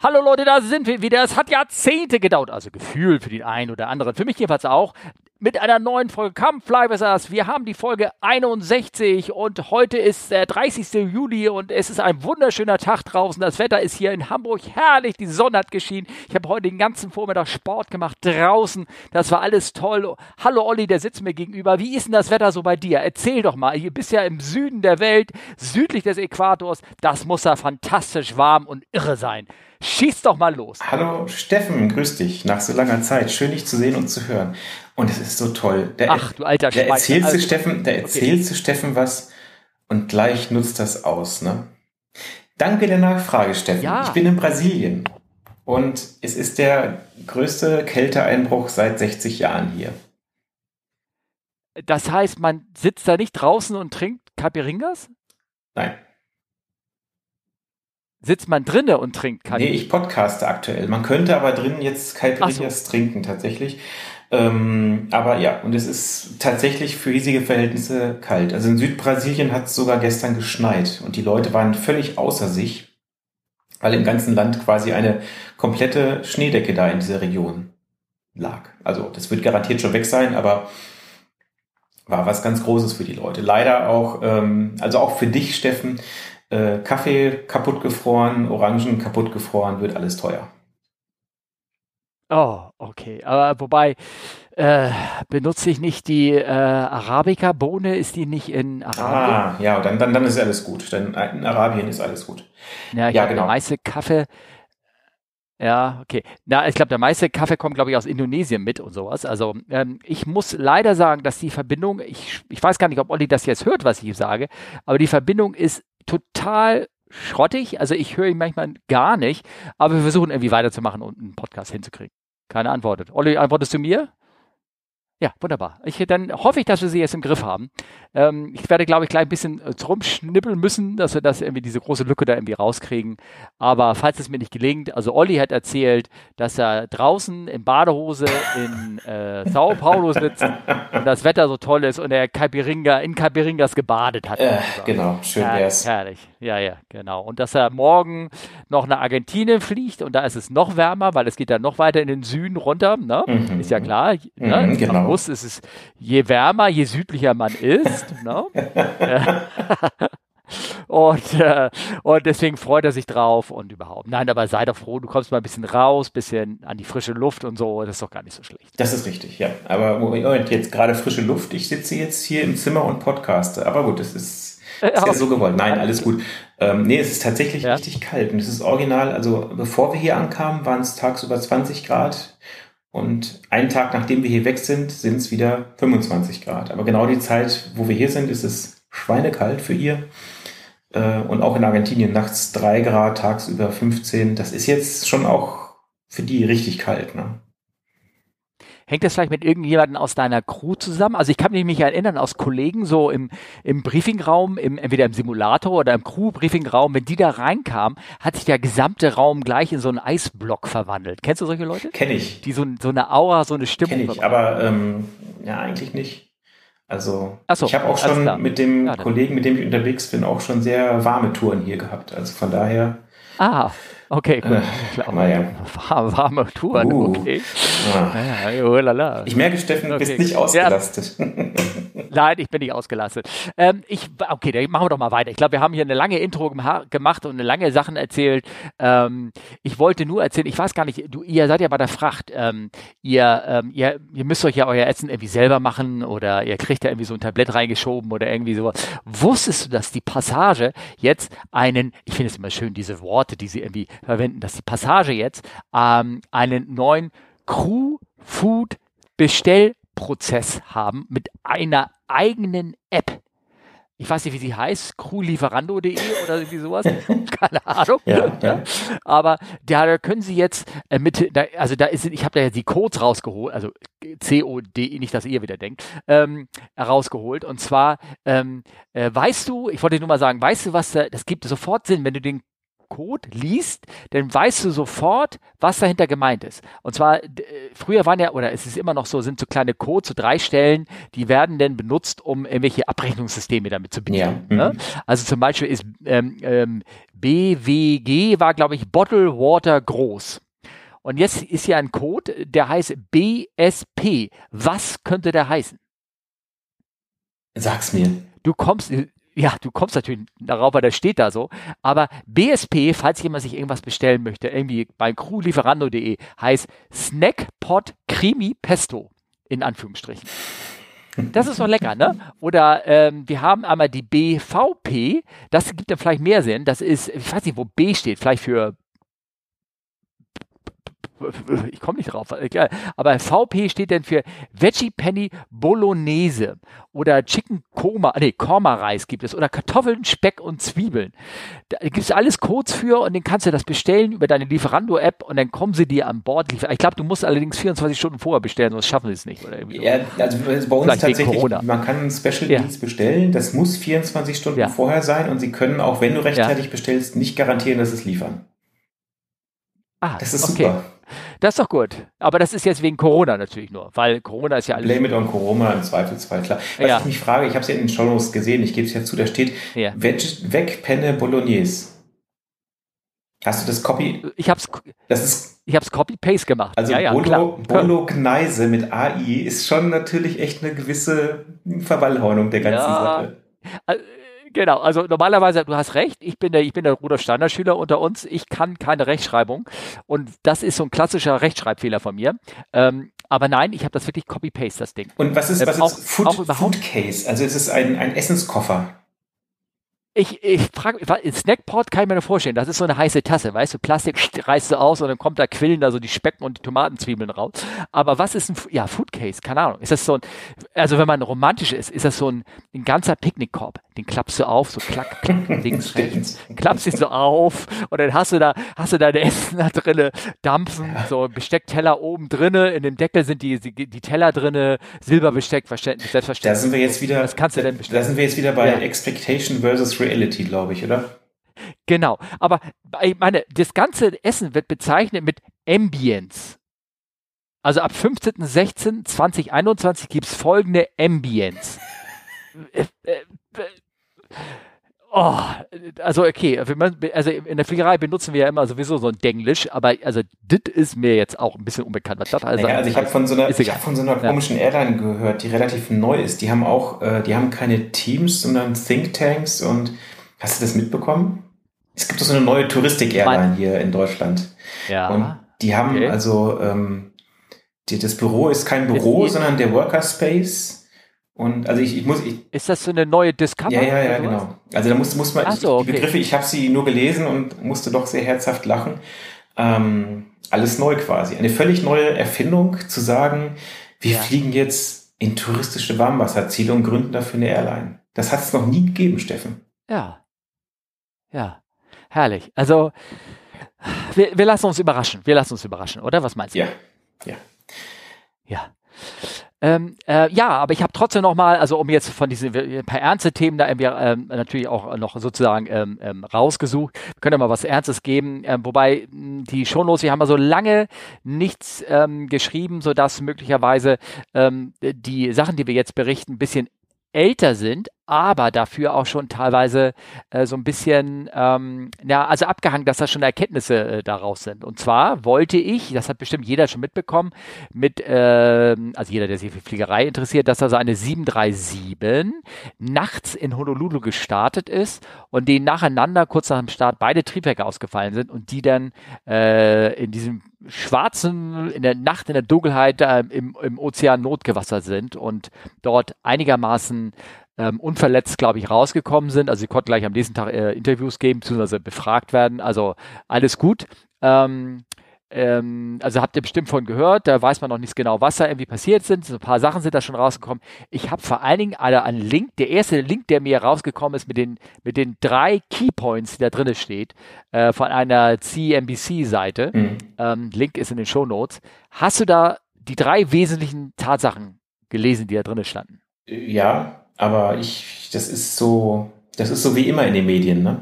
Hallo Leute, da sind wir wieder. Es hat Jahrzehnte gedauert, also gefühlt für den einen oder anderen, für mich jedenfalls auch, mit einer neuen Folge With Us. Wir haben die Folge 61 und heute ist der 30. Juli und es ist ein wunderschöner Tag draußen. Das Wetter ist hier in Hamburg herrlich, die Sonne hat geschienen. Ich habe heute den ganzen Vormittag Sport gemacht draußen. Das war alles toll. Hallo Olli, der sitzt mir gegenüber. Wie ist denn das Wetter so bei dir? Erzähl doch mal. Hier bist ja im Süden der Welt, südlich des Äquators. Das muss ja fantastisch warm und irre sein. Schieß doch mal los. Hallo Steffen, grüß dich. Nach so langer Zeit. Schön, dich zu sehen und zu hören. Und es ist so toll. Der, Ach, du alter Der erzählt also, Steffen, der erzählt okay. Steffen was und gleich nutzt das aus, ne? Danke der Nachfrage, Steffen. Ja. Ich bin in Brasilien. Und es ist der größte Kälteeinbruch seit 60 Jahren hier. Das heißt, man sitzt da nicht draußen und trinkt Capiringas? Nein. Sitzt man drinne und trinkt Kaffee? Nee, ich podcaste aktuell. Man könnte aber drinnen jetzt Caipirinhas so. trinken tatsächlich. Ähm, aber ja, und es ist tatsächlich für riesige Verhältnisse kalt. Also in Südbrasilien hat es sogar gestern geschneit und die Leute waren völlig außer sich, weil im ganzen Land quasi eine komplette Schneedecke da in dieser Region lag. Also das wird garantiert schon weg sein, aber war was ganz Großes für die Leute. Leider auch, ähm, also auch für dich, Steffen, äh, Kaffee kaputt gefroren, Orangen kaputt gefroren, wird alles teuer. Oh, okay. Aber wobei, äh, benutze ich nicht die äh, Arabica-Bohne? Ist die nicht in Arabien? Ah, ja, dann, dann, dann ist alles gut. Dann in Arabien ist alles gut. Ja, ja genau. Der meiste Kaffee, ja, okay. Na, ich glaube, der meiste Kaffee kommt, glaube ich, aus Indonesien mit und sowas. Also ähm, ich muss leider sagen, dass die Verbindung, ich, ich weiß gar nicht, ob Olli das jetzt hört, was ich sage, aber die Verbindung ist total schrottig. Also ich höre ihn manchmal gar nicht, aber wir versuchen irgendwie weiterzumachen und einen Podcast hinzukriegen. Keine Antwort. Olli, antwortest du mir? Ja, wunderbar. Ich, dann hoffe ich, dass wir sie jetzt im Griff haben. Ähm, ich werde, glaube ich, gleich ein bisschen äh, rumschnippeln müssen, dass wir das irgendwie diese große Lücke da irgendwie rauskriegen. Aber falls es mir nicht gelingt, also Olli hat erzählt, dass er draußen in Badehose in äh, Sao Paulo sitzt und das Wetter so toll ist und er Caipiringa, in Caipiringas gebadet hat. Äh, genau, schön wär's. Herrlich, ja, ja, genau. Und dass er morgen noch nach Argentinien fliegt und da ist es noch wärmer, weil es geht dann noch weiter in den Süden runter, ne? Mhm. Ist ja klar. Ne? Mhm, genau muss, ist es, je wärmer, je südlicher man ist. Ne? und, äh, und deswegen freut er sich drauf und überhaupt. Nein, aber sei doch froh, du kommst mal ein bisschen raus, bisschen an die frische Luft und so, das ist doch gar nicht so schlecht. Das ist richtig, ja. Aber Moment, jetzt gerade frische Luft, ich sitze jetzt hier im Zimmer und podcaste. Aber gut, das ist, ist ja so gewollt. Nein, alles gut. Ähm, nee, es ist tatsächlich ja. richtig kalt und es ist original, also bevor wir hier ankamen, waren es tagsüber 20 Grad und einen Tag nachdem wir hier weg sind, sind es wieder 25 Grad. Aber genau die Zeit, wo wir hier sind, ist es schweinekalt für ihr. Äh, und auch in Argentinien nachts 3 Grad, tagsüber 15. Das ist jetzt schon auch für die richtig kalt. Ne? Hängt das vielleicht mit irgendjemandem aus deiner Crew zusammen? Also ich kann mich erinnern aus Kollegen so im, im Briefingraum, im, entweder im Simulator oder im Crew-Briefingraum, wenn die da reinkamen, hat sich der gesamte Raum gleich in so einen Eisblock verwandelt. Kennst du solche Leute? Kenn ich. Die so, so eine Aura, so eine Stimmung. Kenn ich, aber ähm, ja, eigentlich nicht. Also so, ich habe auch schon mit dem ja, Kollegen, mit dem ich unterwegs bin, auch schon sehr warme Touren hier gehabt. Also von daher. Ah, Okay, gut. Äh, naja. Warme Touren, uh. okay. Ah. Ja, oh, lala. Ich merke, Steffen, du okay. bist nicht ausgelastet. Ja. Nein, ich bin nicht ausgelastet. Ähm, ich, okay, dann machen wir doch mal weiter. Ich glaube, wir haben hier eine lange Intro gemacht und eine lange Sachen erzählt. Ähm, ich wollte nur erzählen, ich weiß gar nicht, du, ihr seid ja bei der Fracht. Ähm, ihr, ähm, ihr, ihr müsst euch ja euer Essen irgendwie selber machen oder ihr kriegt ja irgendwie so ein Tablett reingeschoben oder irgendwie sowas. Wusstest du, dass die Passage jetzt einen, ich finde es immer schön, diese Worte, die sie irgendwie verwenden, dass die Passage jetzt ähm, einen neuen Crew-Food-Bestellprozess haben mit einer eigenen App. Ich weiß nicht, wie sie heißt, crewlieferando.de oder irgendwie sowas. Keine Ahnung. Ja, ja. Aber da können Sie jetzt äh, mit, also da ist, ich habe da jetzt die Codes rausgeholt, also CODE, nicht, dass ihr wieder denkt, ähm, rausgeholt. Und zwar, ähm, äh, weißt du, ich wollte nur mal sagen, weißt du, was da, das gibt sofort Sinn, wenn du den Code liest, dann weißt du sofort, was dahinter gemeint ist. Und zwar, äh, früher waren ja, oder es ist immer noch so, sind so kleine Codes, so drei Stellen, die werden dann benutzt, um irgendwelche Abrechnungssysteme damit zu bedienen. Ja. Ne? Mhm. Also zum Beispiel ist ähm, ähm, BWG war, glaube ich, Bottle Water groß. Und jetzt ist hier ein Code, der heißt BSP. Was könnte der heißen? Sag's mir. Du kommst, ja, du kommst natürlich darauf, weil der steht da so. Aber BSP, falls jemand sich irgendwas bestellen möchte, irgendwie bei crewlieferando.de, heißt Snackpot Creamy Pesto. In Anführungsstrichen. Das ist doch lecker, ne? Oder ähm, wir haben einmal die BVP, das gibt ja vielleicht mehr Sinn. Das ist, ich weiß nicht, wo B steht, vielleicht für ich komme nicht drauf, aber VP steht denn für Veggie Penny Bolognese oder Chicken Koma, nee, Korma Reis gibt es oder Kartoffeln, Speck und Zwiebeln. Da gibt es alles Codes für und dann kannst du das bestellen über deine Lieferando-App und dann kommen sie dir an Bord liefern. Ich glaube, du musst allerdings 24 Stunden vorher bestellen, sonst schaffen sie es nicht. Oder irgendwie ja, also bei uns Vielleicht tatsächlich, man kann Special ja. Dienst bestellen, das muss 24 Stunden ja. vorher sein und sie können, auch wenn du rechtzeitig ja. bestellst, nicht garantieren, dass es liefern. Ah, das ist okay. super. Das ist doch gut. Aber das ist jetzt wegen Corona natürlich nur, weil Corona ist ja alles. Blame it on Corona im Zweifelsfall, klar. Was ja. ich mich frage, ich habe es ja in den Shownotes gesehen, ich gebe es ja zu, da steht ja. Wegpenne Bolognese. Hast du das Copy? Ich hab's, das ist, ich hab's Copy-Paste gemacht. Also ja, ja, Bolo, Bolognese mit AI ist schon natürlich echt eine gewisse Verwallhornung der ganzen ja, Sache. Genau, also normalerweise, du hast recht, ich bin der, ich bin der Rudolf Steiner Schüler unter uns, ich kann keine Rechtschreibung und das ist so ein klassischer Rechtschreibfehler von mir. Ähm, aber nein, ich habe das wirklich Copy-Paste, das Ding. Und was ist, was ähm, ist Food, auch Food Case? Also ist es ein, ein Essenskoffer? ich, ich frage, Snackpot kann ich mir nur vorstellen, das ist so eine heiße Tasse, weißt du, Plastik reißt du aus und dann kommt da quillen da so die Specken und die Tomatenzwiebeln raus. Aber was ist ein, ja, Foodcase, keine Ahnung. Ist das so ein, also wenn man romantisch ist, ist das so ein, ein ganzer Picknickkorb. Den klappst du auf, so klack, klack, links, rechts, klappst ihn so auf und dann hast du da, hast du da dein Essen da drinne dampfen, so Besteckteller oben drinne, in dem Deckel sind die, die, die Teller drinne, Silberbesteck, selbstverständlich. Da sind wir jetzt wieder, das kannst du denn bestellen. Da sind wir jetzt wieder bei ja. Expectation versus Reality, glaube ich, oder? Genau, aber ich meine, das ganze Essen wird bezeichnet mit Ambience. Also ab 15.16.2021 gibt es folgende Ambience. Oh, also okay, also in der Fliegerei benutzen wir ja immer sowieso so ein Denglisch, aber also das ist mir jetzt auch ein bisschen unbekannt. Was das also, naja, also ich habe von so einer, hab von so einer komischen. Airline gehört, die relativ neu ist. Die haben auch, äh, die haben keine Teams, sondern Thinktanks und Hast du das mitbekommen? Es gibt so eine neue Touristik-Airline hier in Deutschland. Ja. Und die haben okay. also, ähm, die, das Büro ist kein Büro, ist sondern der Workerspace. Und also ich, ich muss. Ich, ist das so eine neue Discover? Ja, ja, ja, genau. Also da muss, muss man. So, okay. Die Begriffe, ich habe sie nur gelesen und musste doch sehr herzhaft lachen. Ähm, alles neu quasi. Eine völlig neue Erfindung zu sagen, wir ja. fliegen jetzt in touristische Warmwasserziele und gründen dafür eine Airline. Das hat es noch nie gegeben, Steffen. Ja. Ja, herrlich. Also, wir, wir lassen uns überraschen. Wir lassen uns überraschen, oder? Was meinst du? Ja, ja. Ja. Ähm, äh, ja, aber ich habe trotzdem noch mal, also um jetzt von diesen paar ernste Themen da ähm, natürlich auch noch sozusagen ähm, ähm, rausgesucht, wir können mal was Ernstes geben, ähm, wobei mh, die Shownotes, wir haben ja so lange nichts ähm, geschrieben, sodass möglicherweise die Sachen, die wir jetzt berichten, ein bisschen älter sind, aber dafür auch schon teilweise äh, so ein bisschen, ähm, ja, also abgehangen, dass da schon Erkenntnisse äh, daraus sind. Und zwar wollte ich, das hat bestimmt jeder schon mitbekommen, mit, äh, also jeder, der sich für Fliegerei interessiert, dass da so eine 737 nachts in Honolulu gestartet ist und denen nacheinander kurz nach dem Start beide Triebwerke ausgefallen sind und die dann äh, in diesem schwarzen, in der Nacht, in der Dunkelheit im, im Ozean Notgewasser sind und dort einigermaßen ähm, unverletzt, glaube ich, rausgekommen sind. Also sie konnten gleich am nächsten Tag äh, Interviews geben, beziehungsweise befragt werden. Also alles gut. Ähm, ähm, also habt ihr bestimmt von gehört, da weiß man noch nicht genau, was da irgendwie passiert sind. So ein paar Sachen sind da schon rausgekommen. Ich habe vor allen Dingen also einen Link, der erste Link, der mir rausgekommen ist mit den, mit den drei Keypoints, die da drin steht, äh, von einer CNBC-Seite. Mhm. Ähm, Link ist in den Show Notes. Hast du da die drei wesentlichen Tatsachen gelesen, die da drin standen? Ja, aber ich, das ist so, das ist so wie immer in den Medien, ne?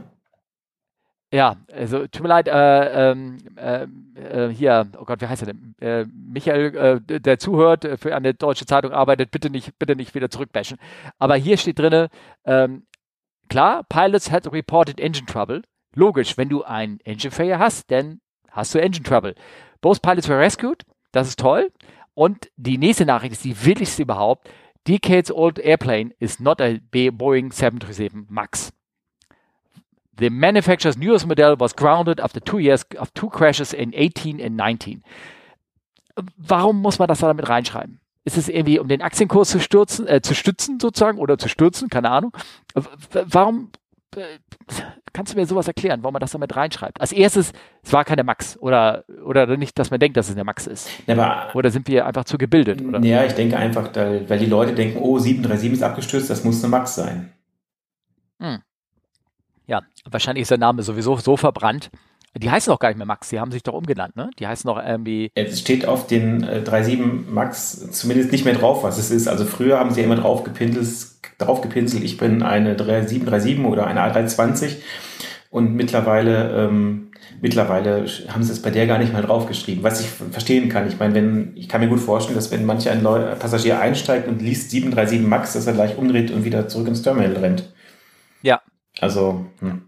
Ja, also tut mir leid, äh, ähm, äh, äh, hier, oh Gott, wie heißt er denn? Äh, Michael, äh, der zuhört, äh, für eine deutsche Zeitung arbeitet, bitte nicht, bitte nicht wieder zurückbashen. Aber hier steht drin, ähm, klar, Pilots had reported engine trouble. Logisch, wenn du ein Engine Failure hast, dann hast du Engine Trouble. Both pilots were rescued, das ist toll. Und die nächste Nachricht ist die willigste überhaupt. Decades old airplane is not a Boeing 737 MAX. The manufacturer's newest model was grounded after two years of two crashes in 18 and 19. Warum muss man das da damit reinschreiben? Ist es irgendwie, um den Aktienkurs zu stürzen, äh, zu stützen sozusagen oder zu stürzen? Keine Ahnung. Warum kannst du mir sowas erklären, warum man das damit reinschreibt? Als erstes, es war keine Max oder, oder nicht, dass man denkt, dass es eine Max ist. Aber, oder sind wir einfach zu gebildet? Oder? Ja, ich denke einfach, weil die Leute denken, oh, 737 ist abgestürzt, das muss eine Max sein. Hm. Ja, wahrscheinlich ist der Name sowieso so verbrannt. Die heißen auch gar nicht mehr Max, die haben sich doch umgenannt, ne? Die heißen noch irgendwie. Es steht auf den äh, 37 Max zumindest nicht mehr drauf, was es ist. Also früher haben sie immer drauf gepinselt, drauf gepinselt ich bin eine 737 oder eine A320 und mittlerweile, ähm, mittlerweile haben sie es bei der gar nicht mal draufgeschrieben, was ich verstehen kann. Ich meine, wenn, ich kann mir gut vorstellen, dass wenn mancher ein Passagier einsteigt und liest 737 Max, dass er gleich umdreht und wieder zurück ins Terminal rennt. Ja, also, hm.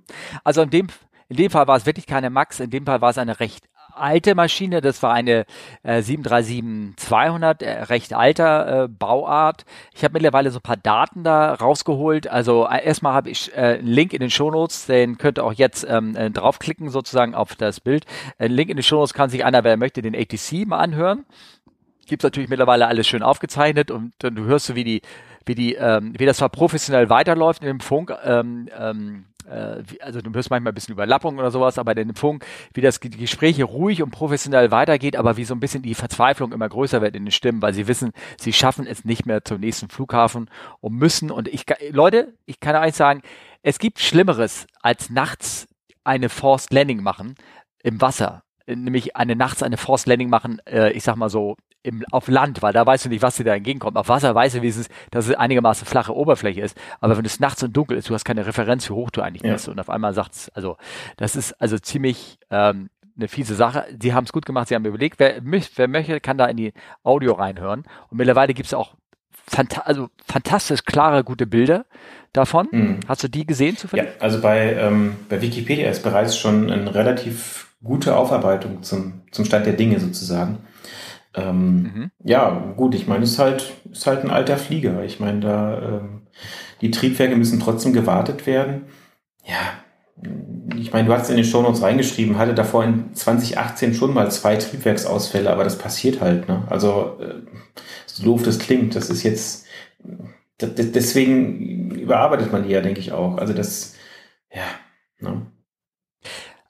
also in dem, in dem Fall war es wirklich keine Max, in dem Fall war es eine recht alte Maschine, das war eine äh, 737-200, äh, recht alter äh, Bauart. Ich habe mittlerweile so ein paar Daten da rausgeholt. Also äh, erstmal habe ich äh, einen Link in den Shownotes, den könnt ihr auch jetzt ähm, äh, draufklicken sozusagen auf das Bild. Ein Link in den Shownotes kann sich einer, wer möchte, den ATC mal anhören. Gibt natürlich mittlerweile alles schön aufgezeichnet und dann du hörst so, wie die wie die, ähm, wie das zwar professionell weiterläuft in dem Funk, ähm, ähm, äh, also du hörst manchmal ein bisschen Überlappung oder sowas, aber dem Funk, wie das die Gespräche ruhig und professionell weitergeht, aber wie so ein bisschen die Verzweiflung immer größer wird in den Stimmen, weil sie wissen, sie schaffen es nicht mehr zum nächsten Flughafen und müssen. Und ich, Leute, ich kann euch sagen, es gibt Schlimmeres als nachts eine Forced Landing machen im Wasser nämlich eine nachts eine Forced Landing machen, äh, ich sag mal so im, auf Land, weil da weißt du nicht, was dir da entgegenkommt. Auf Wasser weißt du, wie es ist, dass es einigermaßen flache Oberfläche ist. Aber wenn es nachts und dunkel ist, du hast keine Referenz, wie hoch du eigentlich ja. bist. Und auf einmal sagt's, also das ist also ziemlich ähm, eine fiese Sache. Sie haben es gut gemacht, sie haben überlegt, wer, wer möchte, kann da in die Audio reinhören. Und mittlerweile gibt es auch fanta also fantastisch klare, gute Bilder davon. Mhm. Hast du die gesehen zufällig? Ja, also bei, ähm, bei Wikipedia ist bereits schon eine relativ gute Aufarbeitung zum, zum Stand der Dinge sozusagen. Ähm, mhm. Ja, gut, ich meine, es ist halt, ist halt ein alter Flieger. Ich meine, da ähm, die Triebwerke müssen trotzdem gewartet werden. Ja, ich meine, du hast in den Shownotes reingeschrieben, hatte davor in 2018 schon mal zwei Triebwerksausfälle, aber das passiert halt. Ne? Also, äh, so doof das klingt, das ist jetzt, deswegen überarbeitet man die ja, denke ich auch. Also das, ja, ne?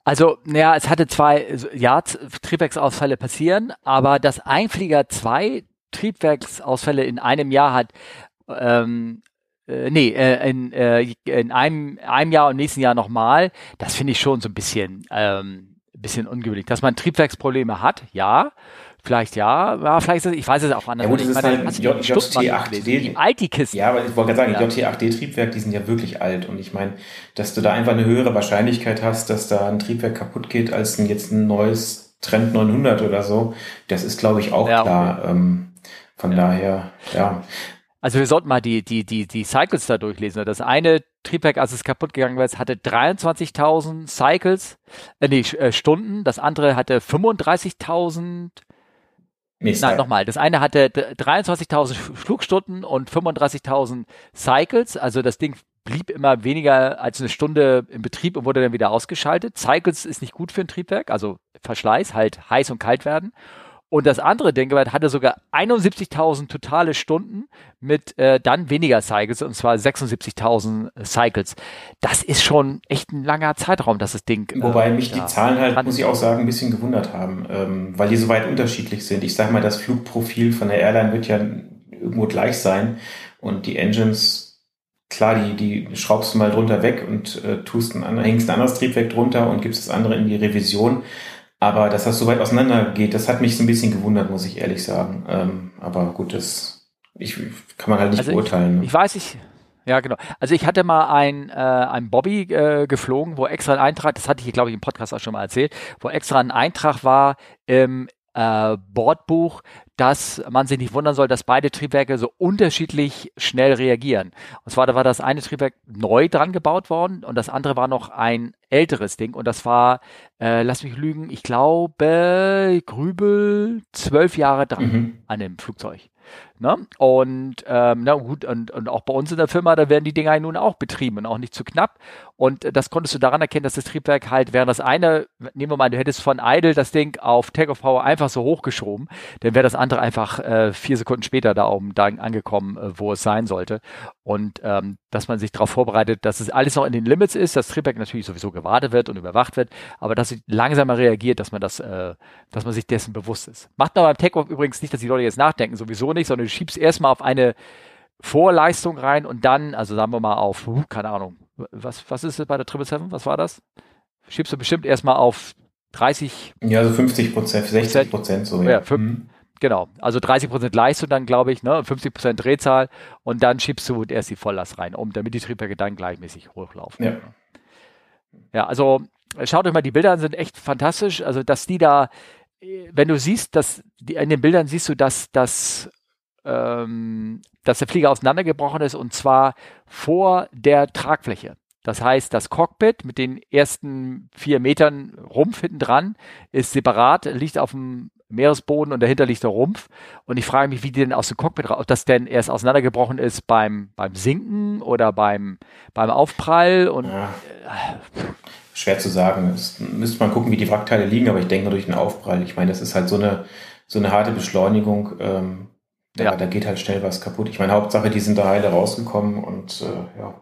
Also, naja, es hatte zwei ja, Triebwerksausfälle passieren, aber dass ein Flieger zwei Triebwerksausfälle in einem Jahr hat, ähm, äh, nee, äh, in, äh, in einem, einem Jahr und nächsten Jahr nochmal, das finde ich schon so ein bisschen, ähm, bisschen ungewöhnlich. Dass man Triebwerksprobleme hat, ja, Vielleicht ja, ja vielleicht ist es, ich weiß es auch anders. Ja gut, es ist halt JT8D. Wie alt die Kisten. Ja, aber ich wollte gerade sagen, ja. JT8D-Triebwerk, die sind ja wirklich alt. Und ich meine, dass du da einfach eine höhere Wahrscheinlichkeit hast, dass da ein Triebwerk kaputt geht, als ein, jetzt ein neues Trend 900 oder so, das ist, glaube ich, auch ja, klar. Okay. Ähm, von ja. daher, ja. Also wir sollten mal die, die, die, die Cycles da durchlesen. Das eine Triebwerk, als es kaputt gegangen war, hatte 23.000 Cycles, äh, nee, äh, Stunden. Das andere hatte 35.000 Mist. Nein, nochmal. Das eine hatte 23.000 Flugstunden und 35.000 Cycles. Also das Ding blieb immer weniger als eine Stunde im Betrieb und wurde dann wieder ausgeschaltet. Cycles ist nicht gut für ein Triebwerk, also Verschleiß, halt heiß und kalt werden. Und das andere Denkewert hatte sogar 71.000 totale Stunden mit äh, dann weniger Cycles, und zwar 76.000 Cycles. Das ist schon echt ein langer Zeitraum, dass das Ding. Äh, Wobei mich die Zahlen halt, muss ich auch sagen, ein bisschen gewundert haben, ähm, weil die so weit unterschiedlich sind. Ich sage mal, das Flugprofil von der Airline wird ja irgendwo gleich sein und die Engines, klar, die, die schraubst du mal drunter weg und äh, tust ein, hängst ein anderes Triebwerk drunter und gibst das andere in die Revision. Aber dass das so weit auseinander geht, das hat mich so ein bisschen gewundert, muss ich ehrlich sagen. Ähm, aber gut, das ich, kann man halt nicht also beurteilen. Ich, ne? ich weiß, ich, Ja, genau. Also ich hatte mal ein, äh, ein Bobby äh, geflogen, wo extra ein Eintrag, das hatte ich, glaube ich, im Podcast auch schon mal erzählt, wo extra ein Eintrag war im äh, Bordbuch, dass man sich nicht wundern soll, dass beide Triebwerke so unterschiedlich schnell reagieren. Und zwar da war das eine Triebwerk neu dran gebaut worden und das andere war noch ein älteres Ding und das war, äh, lass mich lügen, ich glaube, Grübel zwölf Jahre dran mhm. an dem Flugzeug. Ne? Und ähm, na gut, und, und auch bei uns in der Firma, da werden die Dinger nun auch betrieben und auch nicht zu knapp. Und äh, das konntest du daran erkennen, dass das Triebwerk halt, während das eine, nehmen wir mal, du hättest von Idle das Ding auf Take-off Power einfach so hochgeschoben, dann wäre das andere einfach äh, vier Sekunden später da oben da angekommen, äh, wo es sein sollte. Und ähm, dass man sich darauf vorbereitet, dass es alles noch in den Limits ist, dass Triebwerk natürlich sowieso gewartet wird und überwacht wird, aber dass es langsamer reagiert, dass man das, äh, dass man sich dessen bewusst ist. Macht aber beim Take-off übrigens nicht, dass die Leute jetzt nachdenken, sowieso nicht, sondern du schiebst erstmal auf eine Vorleistung rein und dann, also sagen wir mal auf, keine Ahnung, was, was ist es bei der Triple Seven? Was war das? Schiebst du bestimmt erstmal auf 30. Ja, so 50 Prozent, 60 Prozent so. Ja, ja mhm. Genau, also 30 Prozent Leistung dann, glaube ich, ne, 50 Prozent Drehzahl und dann schiebst du erst die Volllast rein, um damit die Triebwerke dann gleichmäßig hochlaufen. Ja. Ja, also schaut euch mal die Bilder sind echt fantastisch. Also, dass die da, wenn du siehst, dass die, in den Bildern siehst du, dass, dass ähm, dass der Flieger auseinandergebrochen ist und zwar vor der Tragfläche. Das heißt, das Cockpit mit den ersten vier Metern Rumpf hinten dran ist separat, liegt auf dem Meeresboden und dahinter liegt der Rumpf. Und ich frage mich, wie die denn aus dem Cockpit raus, ob das denn erst auseinandergebrochen ist beim, beim Sinken oder beim, beim Aufprall und ja. äh, schwer zu sagen. Es müsste man gucken, wie die Wrackteile liegen, aber ich denke durch den Aufprall. Ich meine, das ist halt so eine, so eine harte Beschleunigung. Ähm, ja. da geht halt schnell was kaputt. Ich meine, Hauptsache, die sind da heile rausgekommen und äh, ja.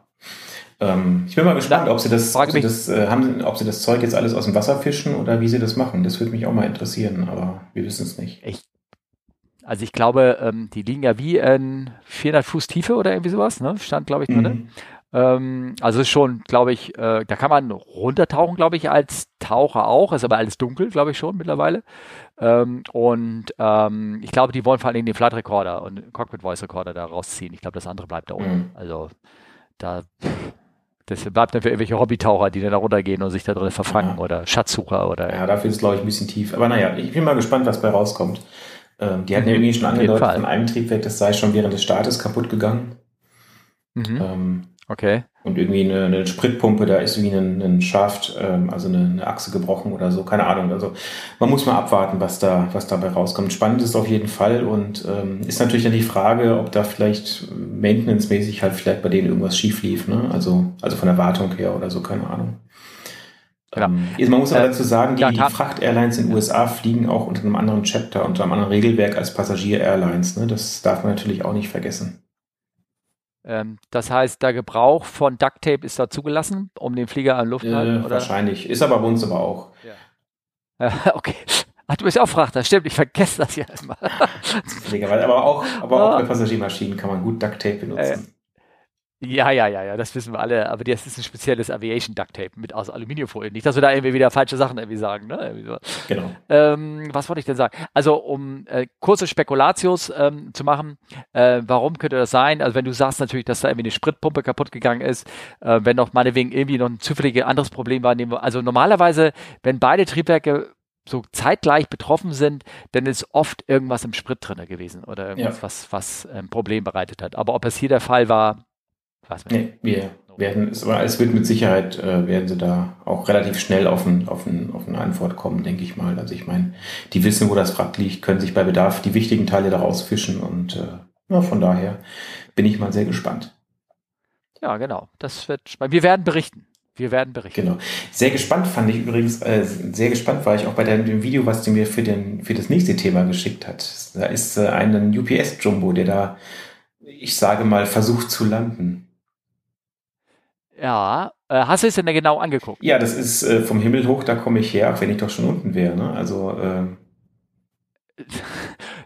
Ähm, ich bin mal gespannt, ob sie das, ob sie das, äh, haben, ob sie das Zeug jetzt alles aus dem Wasser fischen oder wie sie das machen. Das würde mich auch mal interessieren, aber wir wissen es nicht. Ich, also ich glaube, ähm, die liegen ja wie in 400 Fuß Tiefe oder irgendwie sowas, ne? Stand, glaube ich, drin. Mhm. Ähm, also ist schon, glaube ich, äh, da kann man runtertauchen, glaube ich, als Taucher auch. Ist aber alles dunkel, glaube ich schon mittlerweile. Ähm, und ähm, ich glaube, die wollen vor allem den Flight Recorder und Cockpit Voice Recorder da rausziehen. Ich glaube, das andere bleibt da unten. Mhm. Also da das bleibt dann für irgendwelche Hobbytaucher, die dann da runtergehen und sich da drin verfangen ja. oder Schatzsucher oder. Ja, dafür ist es, glaube ich, ein bisschen tief. Aber naja, ich bin mal gespannt, was bei rauskommt. Ähm, die hatten ja irgendwie schon angedeutet, von einem Triebwerk, das sei schon während des Startes kaputt gegangen. Mhm. Ähm, Okay. Und irgendwie eine, eine Spritpumpe, da ist irgendwie ein, ein Schaft, ähm, also eine, eine, Achse gebrochen oder so, keine Ahnung. Also man muss mal abwarten, was da, was dabei rauskommt. Spannend ist auf jeden Fall und ähm, ist natürlich dann die Frage, ob da vielleicht maintenance-mäßig halt vielleicht bei denen irgendwas schief lief, ne? Also, also von der Wartung her oder so, keine Ahnung. Genau. Ähm, man muss aber äh, dazu sagen, die, ja, die Fracht-Airlines in den USA fliegen auch unter einem anderen Chapter, unter einem anderen Regelwerk als Passagier-Airlines. Ne? Das darf man natürlich auch nicht vergessen. Ähm, das heißt, der Gebrauch von Duct Tape ist da zugelassen, um den Flieger an Luft zu halten? Äh, wahrscheinlich. Ist aber bei uns aber auch. Ja. okay. Ach, du bist auch Frachter, stimmt, ich vergesse das ja immer. aber auch, aber auch bei Passagiermaschinen kann man gut Duct Tape benutzen. Ja, ja, ja, ja, das wissen wir alle. Aber das ist ein spezielles Aviation Duct Tape mit aus Aluminiumfolie. Nicht, dass wir da irgendwie wieder falsche Sachen irgendwie sagen. Ne? Irgendwie so. Genau. Ähm, was wollte ich denn sagen? Also, um äh, kurze Spekulatius ähm, zu machen, äh, warum könnte das sein? Also, wenn du sagst natürlich, dass da irgendwie eine Spritpumpe kaputt gegangen ist, äh, wenn noch meinetwegen irgendwie noch ein zufälliges anderes Problem war. Also, normalerweise, wenn beide Triebwerke so zeitgleich betroffen sind, dann ist oft irgendwas im Sprit drin gewesen oder irgendwas, ja. was, was ein ähm, Problem bereitet hat. Aber ob es hier der Fall war, was nee, wir werden, es, es wird mit Sicherheit, äh, werden sie da auch relativ schnell auf, ein, auf, ein, auf eine Antwort kommen, denke ich mal. Also ich meine, die wissen, wo das Wrack liegt, können sich bei Bedarf die wichtigen Teile daraus fischen und äh, ja, von daher bin ich mal sehr gespannt. Ja, genau. Das wird. Wir werden berichten. Wir werden berichten. Genau. Sehr gespannt fand ich übrigens, äh, sehr gespannt war ich auch bei deinem Video, was du mir für, den, für das nächste Thema geschickt hast. Da ist äh, ein UPS-Jumbo, der da, ich sage mal, versucht zu landen. Ja, äh, hast du es denn da genau angeguckt? Ja, das ist äh, vom Himmel hoch, da komme ich her, auch wenn ich doch schon unten wäre. Ne? Also ähm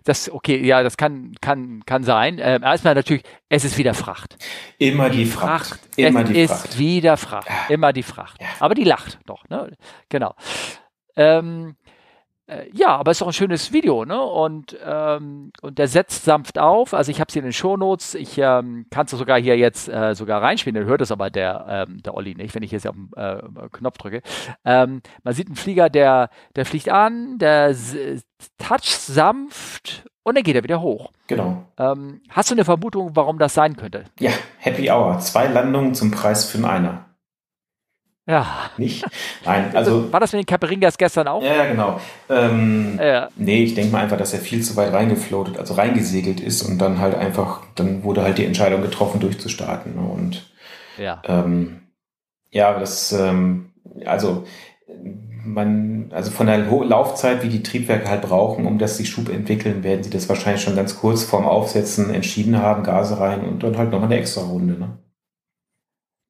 das okay, ja, das kann kann kann sein. Ähm, erstmal natürlich, es ist wieder Fracht. Immer die, die Fracht. Fracht. Immer es die Fracht. ist wieder Fracht. Immer die Fracht. Ja. Aber die lacht doch. Ne? Genau. Ähm, äh, ja, aber es ist doch ein schönes Video, ne? Und, ähm, und der setzt sanft auf. Also ich habe es hier in den Shownotes. Ich ähm, kann es sogar hier jetzt äh, sogar reinspielen. Dann hört es aber der, ähm, der Olli nicht, wenn ich jetzt auf den äh, Knopf drücke. Ähm, man sieht einen Flieger, der, der fliegt an, der toucht sanft und dann geht er wieder hoch. Genau. Ähm, hast du eine Vermutung, warum das sein könnte? Ja, Happy Hour. Zwei Landungen zum Preis für einen Einer. Ja. Nicht? Nein, also. War das mit den Caperingas gestern auch? Ja, genau. Ähm, ja. Nee, ich denke mal einfach, dass er viel zu weit reingefloatet, also reingesegelt ist und dann halt einfach, dann wurde halt die Entscheidung getroffen, durchzustarten. Ne? Und ja, ähm, ja das, ähm, also man, also von der Laufzeit, wie die Triebwerke halt brauchen, um dass sie Schub entwickeln, werden sie das wahrscheinlich schon ganz kurz vorm Aufsetzen entschieden haben, Gase rein und dann halt noch eine extra Runde. Ne?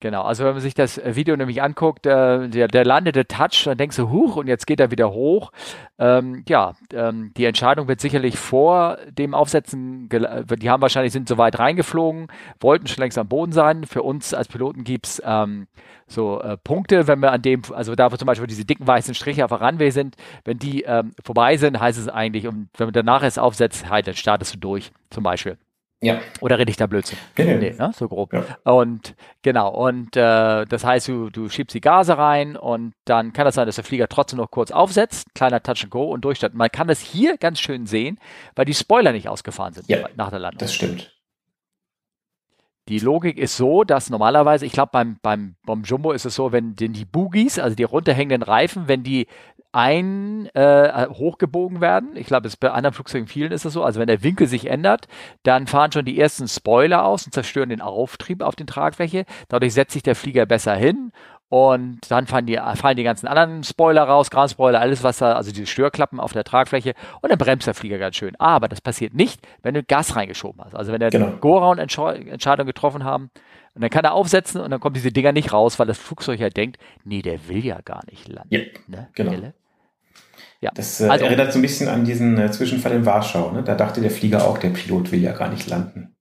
Genau, also wenn man sich das äh, Video nämlich anguckt, äh, der, der landete Touch, dann denkst du, huch, und jetzt geht er wieder hoch. Ähm, ja, ähm, die Entscheidung wird sicherlich vor dem Aufsetzen, die haben wahrscheinlich, sind so weit reingeflogen, wollten schon längst am Boden sein. Für uns als Piloten gibt's ähm, so äh, Punkte, wenn wir an dem, also da wo zum Beispiel diese dicken weißen Striche auf der Runway sind, wenn die ähm, vorbei sind, heißt es eigentlich, und wenn man danach es aufsetzt, halt, dann startest du durch, zum Beispiel. Ja. Oder rede ich da Blödsinn? Nee. nee ne? so grob. Ja. Und genau, und äh, das heißt, du, du schiebst die Gase rein und dann kann das sein, dass der Flieger trotzdem noch kurz aufsetzt, kleiner Touch and Go und durchstartet. Man kann das hier ganz schön sehen, weil die Spoiler nicht ausgefahren sind ja, nach der Landung. Das stimmt. Die Logik ist so, dass normalerweise, ich glaube beim, beim, beim Jumbo ist es so, wenn die Boogies, also die runterhängenden Reifen, wenn die ein äh, hochgebogen werden. Ich glaube, bei anderen Flugzeugen vielen ist es so. Also wenn der Winkel sich ändert, dann fahren schon die ersten Spoiler aus und zerstören den Auftrieb auf den Tragfläche. Dadurch setzt sich der Flieger besser hin und dann fallen die, fallen die ganzen anderen Spoiler raus, Ground-Spoiler, alles was da, also diese Störklappen auf der Tragfläche und dann bremst der Flieger ganz schön. Aber das passiert nicht, wenn du Gas reingeschoben hast. Also wenn der genau. Go-Round-Entscheidung getroffen haben, und dann kann er aufsetzen und dann kommen diese Dinger nicht raus, weil das Flugzeug ja denkt, nee, der will ja gar nicht landen. Ja, ne? genau. Ja. Das äh, also, erinnert so ein bisschen an diesen äh, Zwischenfall in Warschau. Ne? Da dachte der Flieger auch, der Pilot will ja gar nicht landen.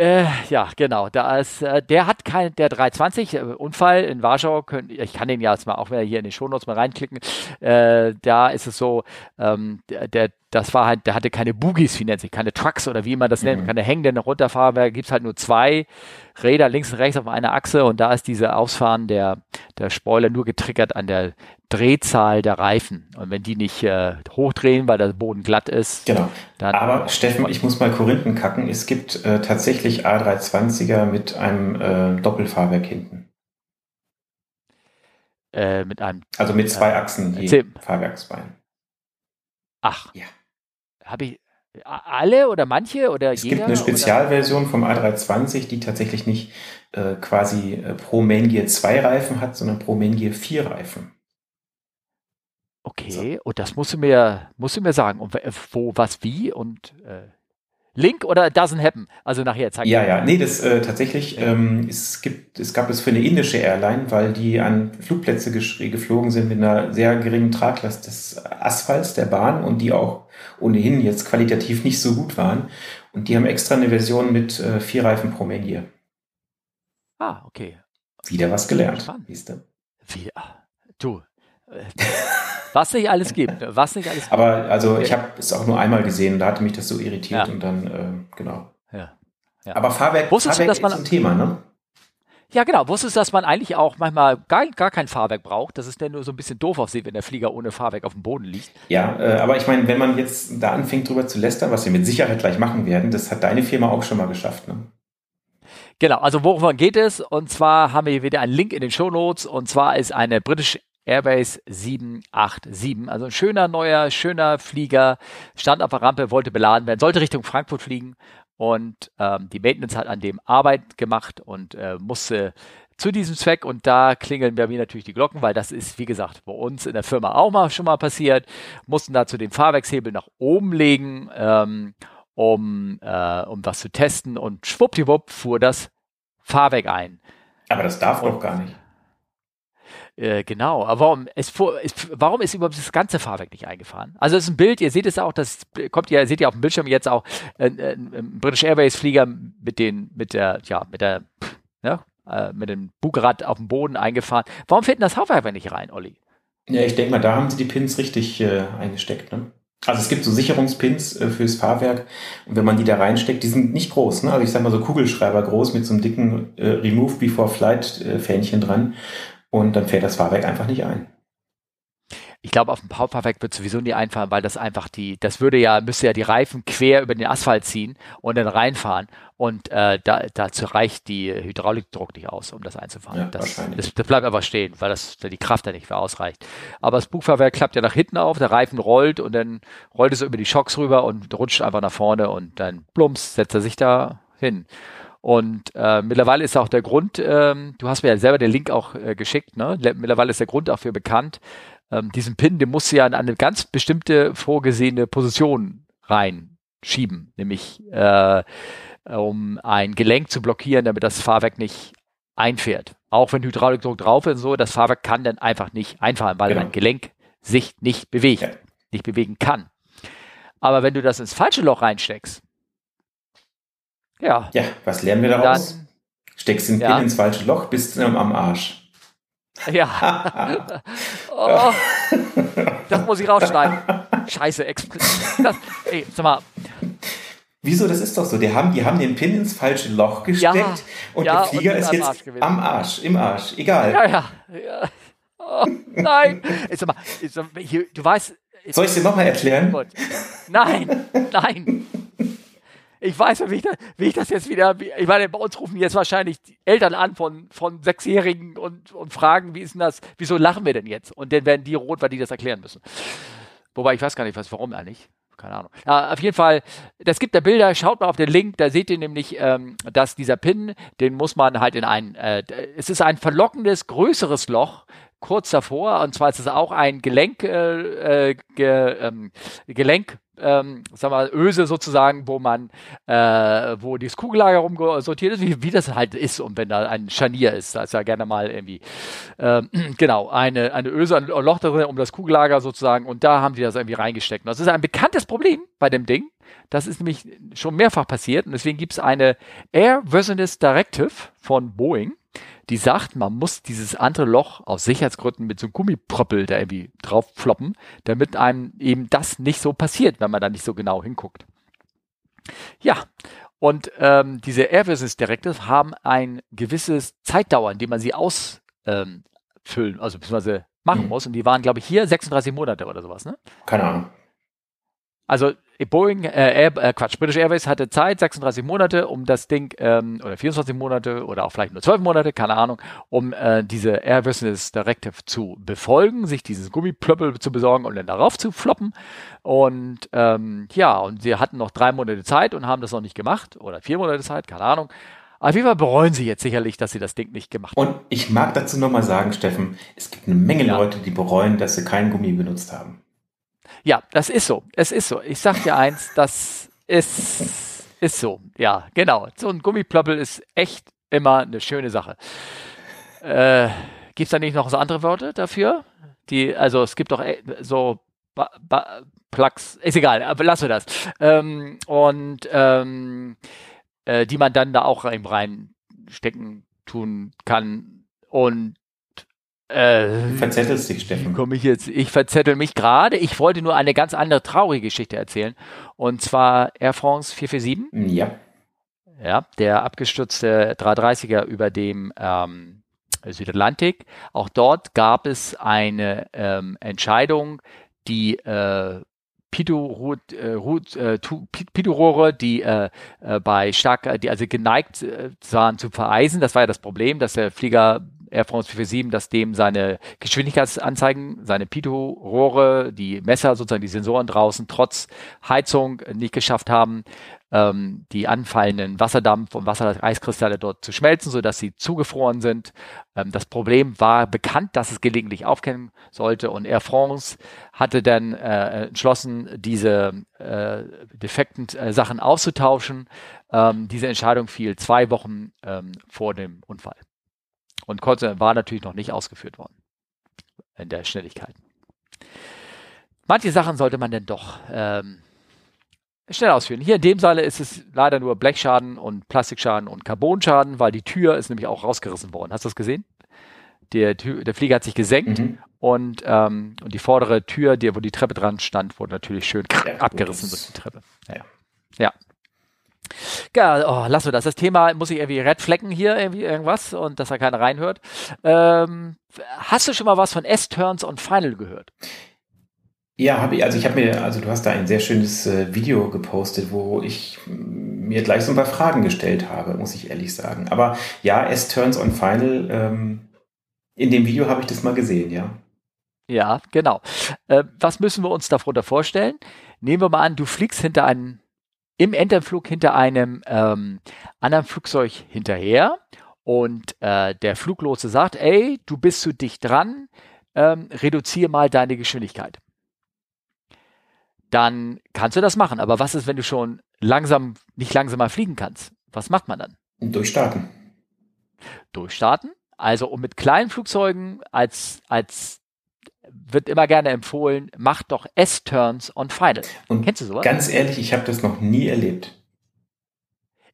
Äh, ja, genau. Da ist, äh, der hat kein, der 320 äh, Unfall in Warschau. Könnt, ich kann den ja jetzt mal auch wieder hier in den Shownotes mal reinklicken. Äh, da ist es so, ähm, der, der, das war halt, der hatte keine Boogies, wie nennt sich, keine Trucks oder wie man das nennt, mhm. keine hängenden Runterfahrwerke, gibt es halt nur zwei Räder links und rechts auf einer Achse und da ist diese Ausfahren der, der Spoiler nur getriggert an der Drehzahl der Reifen. Und wenn die nicht äh, hochdrehen, weil der Boden glatt ist. Genau. Dann Aber Steffen, ich muss mal Korinthen kacken. Es gibt äh, tatsächlich A320er mit einem äh, Doppelfahrwerk hinten. Äh, mit einem. Also mit zwei Achsen je Fahrwerksbein. Ach. Ja. Habe ich alle oder manche oder es jeder? Es gibt eine Spezialversion vom A320, die tatsächlich nicht äh, quasi äh, pro Main Gear 2 Reifen hat, sondern pro Main Gear 4 Reifen. Okay, so. und das musst du mir, musst du mir sagen, und wo, was, wie und äh, Link oder doesn't happen? Also nachher zeige Ja, ja, nee, das äh, tatsächlich, ähm, es gibt, es gab es für eine indische Airline, weil die an Flugplätze geflogen sind mit einer sehr geringen Traglast des Asphalts der Bahn und die auch ohnehin jetzt qualitativ nicht so gut waren. Und die haben extra eine Version mit äh, vier Reifen pro Mengier. Ah, okay. Wieder was gelernt. Siehst du? Wie, ah, du. Was nicht alles gibt. Was nicht alles gibt. Aber also ich habe es auch nur einmal gesehen, da hatte mich das so irritiert ja. und dann, äh, genau. Ja. ja. Aber Fahrwerk, Wusstest Fahrwerk du, dass man, ist ein Thema, ne? Ja, genau. Wusstest du, dass man eigentlich auch manchmal gar, gar kein Fahrwerk braucht? Das ist dann nur so ein bisschen doof aussieht, wenn der Flieger ohne Fahrwerk auf dem Boden liegt. Ja, äh, aber ich meine, wenn man jetzt da anfängt drüber zu lästern, was wir mit Sicherheit gleich machen werden, das hat deine Firma auch schon mal geschafft, ne? Genau, also worum geht es? Und zwar haben wir hier wieder einen Link in den Show Notes. Und zwar ist eine britische Airbase 787. Also ein schöner, neuer, schöner Flieger, stand auf der Rampe, wollte beladen werden, sollte Richtung Frankfurt fliegen und ähm, die Maintenance hat an dem Arbeit gemacht und äh, musste zu diesem Zweck und da klingeln bei mir natürlich die Glocken, weil das ist, wie gesagt, bei uns in der Firma auch mal schon mal passiert, mussten dazu den Fahrwerkshebel nach oben legen, ähm, um, äh, um was zu testen und schwuppdiwupp fuhr das Fahrwerk ein. Aber das darf und, doch gar nicht. Äh, genau, aber warum ist, warum ist überhaupt das ganze Fahrwerk nicht eingefahren? Also es ist ein Bild, ihr seht es auch, das kommt ja, seht ihr auf dem Bildschirm jetzt auch äh, äh, ein British Airways Flieger mit den, mit der, ja, mit der, ja, äh, mit dem Bugrad auf dem Boden eingefahren. Warum fällt denn das Fahrwerk nicht rein, Olli? Ja, ich denke mal, da haben sie die Pins richtig äh, eingesteckt. Ne? Also es gibt so Sicherungspins äh, fürs Fahrwerk und wenn man die da reinsteckt, die sind nicht groß. Ne? Also ich sag mal so Kugelschreiber groß mit so einem dicken äh, Remove Before Flight äh, Fähnchen dran und dann fährt das Fahrwerk einfach nicht ein. Ich glaube, auf dem Powerfahrwerk wird sowieso nie einfallen, weil das einfach die, das würde ja, müsste ja die Reifen quer über den Asphalt ziehen und dann reinfahren. Und äh, da, dazu reicht die Hydraulikdruck nicht aus, um das einzufahren. Ja, das, das, das, bleibt einfach stehen, weil das die Kraft da nicht für ausreicht. Aber das Bugfahrwerk klappt ja nach hinten auf, der Reifen rollt und dann rollt es über die Schocks rüber und rutscht einfach nach vorne und dann plumps, setzt er sich da hin. Und äh, mittlerweile ist auch der Grund, ähm, du hast mir ja selber den Link auch äh, geschickt, ne? Mittlerweile ist der Grund dafür bekannt, ähm, diesen Pin, den musst du ja in eine ganz bestimmte vorgesehene Position reinschieben, nämlich äh, um ein Gelenk zu blockieren, damit das Fahrwerk nicht einfährt. Auch wenn Hydraulikdruck drauf ist und so, das Fahrwerk kann dann einfach nicht einfahren, weil genau. ein Gelenk sich nicht bewegt, ja. nicht bewegen kann. Aber wenn du das ins falsche Loch reinsteckst, ja. Ja, was lernen wir daraus? Dann, Steckst den ja. Pin ins falsche Loch, bist du am Arsch. Ja. oh, das muss ich rausschneiden. Scheiße, das, ey, sag mal. Wieso? Das ist doch so. Die haben, die haben den Pin ins falsche Loch gesteckt ja, und ja, der Flieger und ist jetzt Arsch am Arsch, im Arsch, egal. Ja, ja. ja. Oh, nein. Sag mal, hier, du weißt. Soll ich es dir nochmal erklären? Nein, nein ich weiß ja, wie ich, das, wie ich das jetzt wieder, ich meine, bei uns rufen jetzt wahrscheinlich Eltern an von, von Sechsjährigen und, und fragen, wie ist denn das, wieso lachen wir denn jetzt? Und dann werden die rot, weil die das erklären müssen. Wobei ich weiß gar nicht, was, warum eigentlich. Keine Ahnung. Ja, auf jeden Fall, das gibt da Bilder, schaut mal auf den Link, da seht ihr nämlich, ähm, dass dieser Pin, den muss man halt in ein, äh, es ist ein verlockendes, größeres Loch, kurz davor, und zwar ist es auch ein Gelenk, äh, äh ge, ähm, Gelenk ähm, sag mal, Öse sozusagen, wo man, äh, wo dieses Kugellager rumsortiert ist, wie, wie das halt ist und wenn da ein Scharnier ist, da ist ja gerne mal irgendwie, äh, genau, eine, eine Öse, ein Loch drin um das Kugellager sozusagen und da haben die das irgendwie reingesteckt. Und das ist ein bekanntes Problem bei dem Ding. Das ist nämlich schon mehrfach passiert und deswegen gibt es eine Airworthiness Directive von Boeing die sagt, man muss dieses andere Loch aus Sicherheitsgründen mit so einem Gummiproppel da irgendwie drauf floppen, damit einem eben das nicht so passiert, wenn man da nicht so genau hinguckt. Ja, und ähm, diese Airbusiness Directives haben ein gewisses Zeitdauer, in dem man sie ausfüllen, ähm, also beziehungsweise machen mhm. muss. Und die waren, glaube ich, hier 36 Monate oder sowas, ne? Keine Ahnung. Also Boeing, äh, Air, äh, Quatsch, British Airways hatte Zeit, 36 Monate, um das Ding, ähm, oder 24 Monate oder auch vielleicht nur 12 Monate, keine Ahnung, um äh, diese Air Business Directive zu befolgen, sich dieses Gummiplöppel zu besorgen und dann darauf zu floppen. Und ähm, ja, und sie hatten noch drei Monate Zeit und haben das noch nicht gemacht, oder vier Monate Zeit, keine Ahnung. Auf jeden Fall bereuen sie jetzt sicherlich, dass sie das Ding nicht gemacht haben. Und ich mag dazu nochmal sagen, Steffen, es gibt eine Menge ja. Leute, die bereuen, dass sie keinen Gummi benutzt haben. Ja, das ist so. Es ist so. Ich sag dir eins, das ist, ist so. Ja, genau. So ein Gummiplöppel ist echt immer eine schöne Sache. Äh, gibt es da nicht noch so andere Worte dafür? Die, also es gibt doch äh, so ba, ba, Plugs, ist egal, aber lassen wir das. Ähm, und ähm, äh, die man dann da auch reinstecken tun kann. Und äh, verzettelst dich, Steffen. Komme ich jetzt? Ich verzettel mich gerade. Ich wollte nur eine ganz andere traurige Geschichte erzählen. Und zwar Air France 447. Ja. Ja, der abgestürzte 330er über dem ähm, Südatlantik. Auch dort gab es eine ähm, Entscheidung, die äh, Pitot-Rohre, äh, die äh, äh, bei stark, die also geneigt äh, waren zu vereisen. Das war ja das Problem, dass der Flieger Air France 447, dass dem seine Geschwindigkeitsanzeigen, seine Pitot-Rohre, die Messer, sozusagen die Sensoren draußen, trotz Heizung nicht geschafft haben, ähm, die anfallenden Wasserdampf und Wassereiskristalle dort zu schmelzen, sodass sie zugefroren sind. Ähm, das Problem war bekannt, dass es gelegentlich aufkennen sollte und Air France hatte dann äh, entschlossen, diese äh, defekten äh, Sachen auszutauschen. Ähm, diese Entscheidung fiel zwei Wochen ähm, vor dem Unfall und konnte, war natürlich noch nicht ausgeführt worden in der Schnelligkeit. Manche Sachen sollte man denn doch ähm, schnell ausführen. Hier in dem Saale ist es leider nur Blechschaden und Plastikschaden und Carbonschaden, weil die Tür ist nämlich auch rausgerissen worden. Hast du das gesehen? der, der Flieger hat sich gesenkt mhm. und, ähm, und die vordere Tür, die, wo die Treppe dran stand, wurde natürlich schön ja, abgerissen durch die Treppe. Ja. ja. Ja, oh, lassen wir das. Das Thema muss ich irgendwie red flecken hier, irgendwie irgendwas und dass da keiner reinhört. Ähm, hast du schon mal was von S-Turns on Final gehört? Ja, habe ich. Also ich habe mir, also du hast da ein sehr schönes äh, Video gepostet, wo ich mir gleich so ein paar Fragen gestellt habe, muss ich ehrlich sagen. Aber ja, S-Turns on Final, ähm, in dem Video habe ich das mal gesehen, ja. Ja, genau. Äh, was müssen wir uns darunter vorstellen? Nehmen wir mal an, du fliegst hinter einem, im Enterflug hinter einem ähm, anderen Flugzeug hinterher und äh, der Fluglose sagt, ey, du bist zu dicht dran, ähm, reduziere mal deine Geschwindigkeit dann kannst du das machen. Aber was ist, wenn du schon langsam, nicht langsamer fliegen kannst. Was macht man dann? Durchstarten. Durchstarten. Also und mit kleinen Flugzeugen als, als wird immer gerne empfohlen, mach doch S-Turns on Final. Und Kennst du sowas? Ganz ehrlich, ich habe das noch nie erlebt.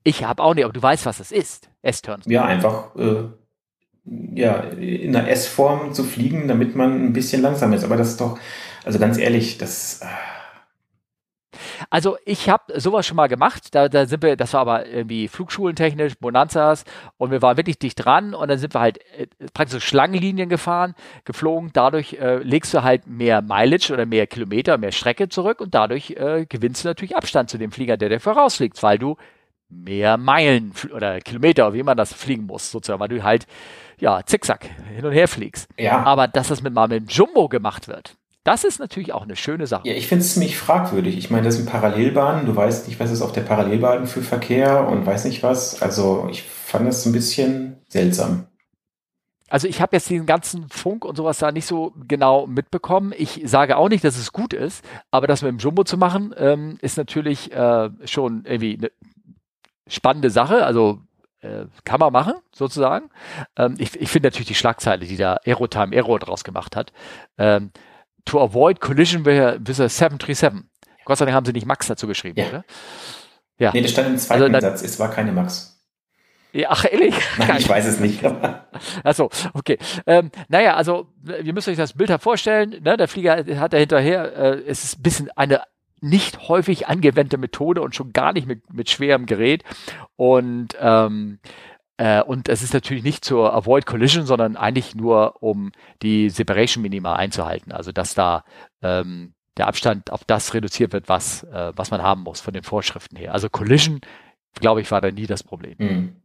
Ich habe auch nicht, aber du weißt, was das ist. S-Turns. Ja, einfach äh, ja, in einer S-Form zu fliegen, damit man ein bisschen langsamer ist. Aber das ist doch, also ganz ehrlich, das. Äh, also ich habe sowas schon mal gemacht. Da, da sind wir, das war aber irgendwie flugschulentechnisch, Bonanzas und wir waren wirklich dicht dran und dann sind wir halt äh, praktisch Schlangenlinien gefahren, geflogen. Dadurch äh, legst du halt mehr Mileage oder mehr Kilometer, mehr Strecke zurück und dadurch äh, gewinnst du natürlich Abstand zu dem Flieger, der dir vorausfliegt, weil du mehr Meilen oder Kilometer, wie man das fliegen muss, sozusagen, weil du halt ja zickzack hin und her fliegst. Ja. Aber dass das mit mal mit dem Jumbo gemacht wird, das ist natürlich auch eine schöne Sache. Ja, ich finde es ziemlich fragwürdig. Ich meine, das sind Parallelbahnen. Du weißt nicht, was ist auf der Parallelbahn für Verkehr und weiß nicht was. Also ich fand das ein bisschen seltsam. Also ich habe jetzt diesen ganzen Funk und sowas da nicht so genau mitbekommen. Ich sage auch nicht, dass es gut ist, aber das mit dem Jumbo zu machen, ähm, ist natürlich äh, schon irgendwie eine spannende Sache. Also äh, kann man machen, sozusagen. Ähm, ich ich finde natürlich die Schlagzeile, die da Aerotime Aero draus gemacht hat. Ähm, to avoid collision with a 737. Gott sei Dank haben sie nicht Max dazu geschrieben, ja. oder? Ja. Nee, das stand im zweiten also, Satz. Es war keine Max. Ja, ach, ehrlich? Nein, ich weiß es nicht. Achso, okay. Ähm, naja, also, ihr müsst euch das Bild vorstellen. Ne? Der Flieger hat da hinterher, äh, es ist ein bisschen eine nicht häufig angewendete Methode und schon gar nicht mit, mit schwerem Gerät. Und ähm, äh, und es ist natürlich nicht zur Avoid Collision, sondern eigentlich nur, um die Separation Minima einzuhalten. Also dass da ähm, der Abstand auf das reduziert wird, was, äh, was man haben muss von den Vorschriften her. Also Collision, glaube ich, war da nie das Problem. Mhm.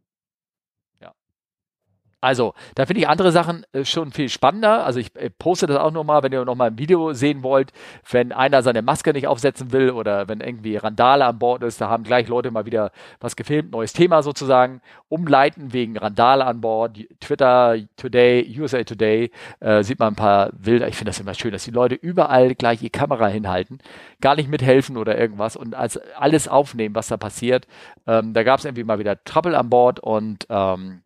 Also, da finde ich andere Sachen äh, schon viel spannender. Also, ich äh, poste das auch nochmal, wenn ihr nochmal ein Video sehen wollt, wenn einer seine Maske nicht aufsetzen will oder wenn irgendwie Randale an Bord ist, da haben gleich Leute mal wieder was gefilmt, neues Thema sozusagen. Umleiten wegen Randale an Bord. Twitter Today, USA Today, äh, sieht man ein paar Bilder. Ich finde das immer schön, dass die Leute überall gleich die Kamera hinhalten, gar nicht mithelfen oder irgendwas und als alles aufnehmen, was da passiert. Ähm, da gab es irgendwie mal wieder Trouble an Bord und ähm,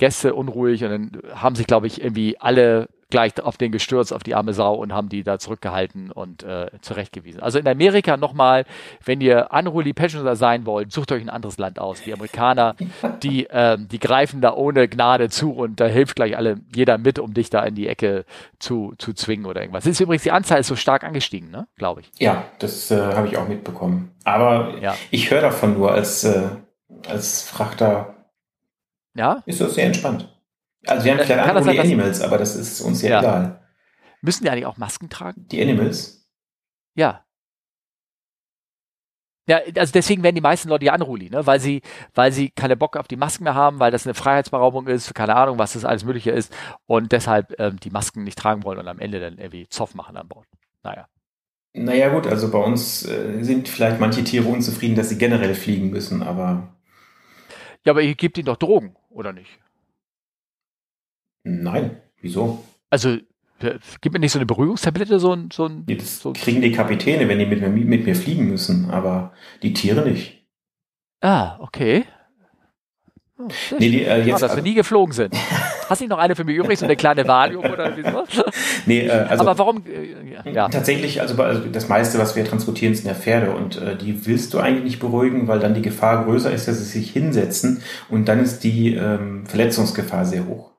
Gäste unruhig und dann haben sich, glaube ich, irgendwie alle gleich auf den gestürzt, auf die arme Sau und haben die da zurückgehalten und äh, zurechtgewiesen. Also in Amerika nochmal, wenn ihr unruly Passenger sein wollt, sucht euch ein anderes Land aus. Die Amerikaner, die, ähm, die greifen da ohne Gnade zu und da hilft gleich alle, jeder mit, um dich da in die Ecke zu, zu zwingen oder irgendwas. Ist übrigens, die Anzahl ist so stark angestiegen, ne? glaube ich. Ja, das äh, habe ich auch mitbekommen. Aber ja. ich höre davon nur als, äh, als Frachter ja? Ist das sehr entspannt. Also wir haben vielleicht andere sein, Animals, aber das ist uns ja, ja, egal. Müssen die eigentlich auch Masken tragen? Die Animals? Ja. Ja, also deswegen werden die meisten Leute ja Unruly, ne? weil sie, weil sie keine Bock auf die Masken mehr haben, weil das eine Freiheitsberaubung ist, keine Ahnung, was das alles Mögliche ist und deshalb ähm, die Masken nicht tragen wollen und am Ende dann irgendwie Zoff machen an Bord. Naja. Naja gut, also bei uns äh, sind vielleicht manche Tiere unzufrieden, dass sie generell fliegen müssen, aber ja, aber ihr gebt ihnen doch Drogen, oder nicht? Nein, wieso? Also, gibt mir nicht so eine Beruhigungstablette, so ein. So ein das so kriegen die Kapitäne, wenn die mit mir, mit mir fliegen müssen, aber die Tiere nicht. Ah, okay. Oh, nee, die, äh, jetzt, ah, dass wir nie geflogen sind. Hast du nicht noch eine für mich übrig, so eine kleine Valium oder wieso? nee, äh, also, Aber warum? Äh, ja. Tatsächlich, also, also, das meiste, was wir transportieren, sind ja Pferde und äh, die willst du eigentlich nicht beruhigen, weil dann die Gefahr größer ist, dass sie sich hinsetzen und dann ist die ähm, Verletzungsgefahr sehr hoch.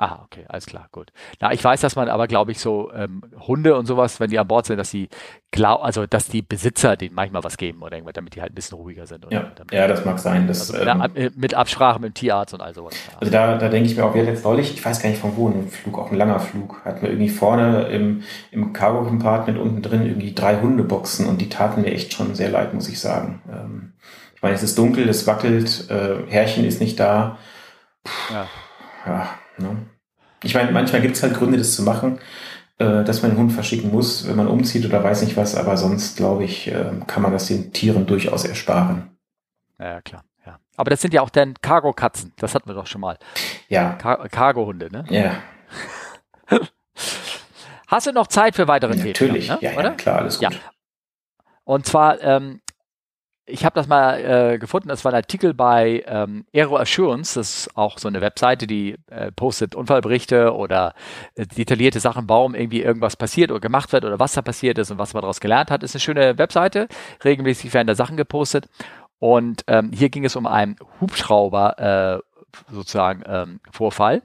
Ah, okay, alles klar, gut. Na, ich weiß, dass man aber, glaube ich, so ähm, Hunde und sowas, wenn die an Bord sind, dass die glaub, also dass die Besitzer denen manchmal was geben oder irgendwas, damit die halt ein bisschen ruhiger sind. ja, ja, das mag sein. Das, also mit, ähm, mit, Absprache mit dem Tierarzt und all sowas. Also da, da denke ich mir auch, wir hatten jetzt neulich, ich weiß gar nicht von wo, ein Flug, auch ein langer Flug, hatten wir irgendwie vorne im, im Cargo-Compartment unten drin irgendwie drei Hundeboxen und die taten mir echt schon sehr leid, muss ich sagen. Ähm, ich meine, es ist dunkel, es wackelt, äh, Herrchen ist nicht da. Puh, ja. ja Ne? Ich meine, manchmal gibt es halt Gründe, das zu machen, äh, dass man den Hund verschicken muss, wenn man umzieht oder weiß nicht was, aber sonst, glaube ich, äh, kann man das den Tieren durchaus ersparen. Ja, klar. Ja. Aber das sind ja auch dann Cargo-Katzen, das hatten wir doch schon mal. Ja. Car Cargo-Hunde, ne? Ja. Hast du noch Zeit für weitere Themen? Natürlich, ne? ja, ja, klar, alles gut. Ja. Und zwar ähm, ich habe das mal äh, gefunden, das war ein Artikel bei ähm, Aero Assurance, das ist auch so eine Webseite, die äh, postet Unfallberichte oder äh, detaillierte Sachen, warum irgendwie irgendwas passiert oder gemacht wird oder was da passiert ist und was man daraus gelernt hat. Ist eine schöne Webseite, regelmäßig werden da Sachen gepostet. Und ähm, hier ging es um einen Hubschrauber äh, sozusagen ähm, Vorfall.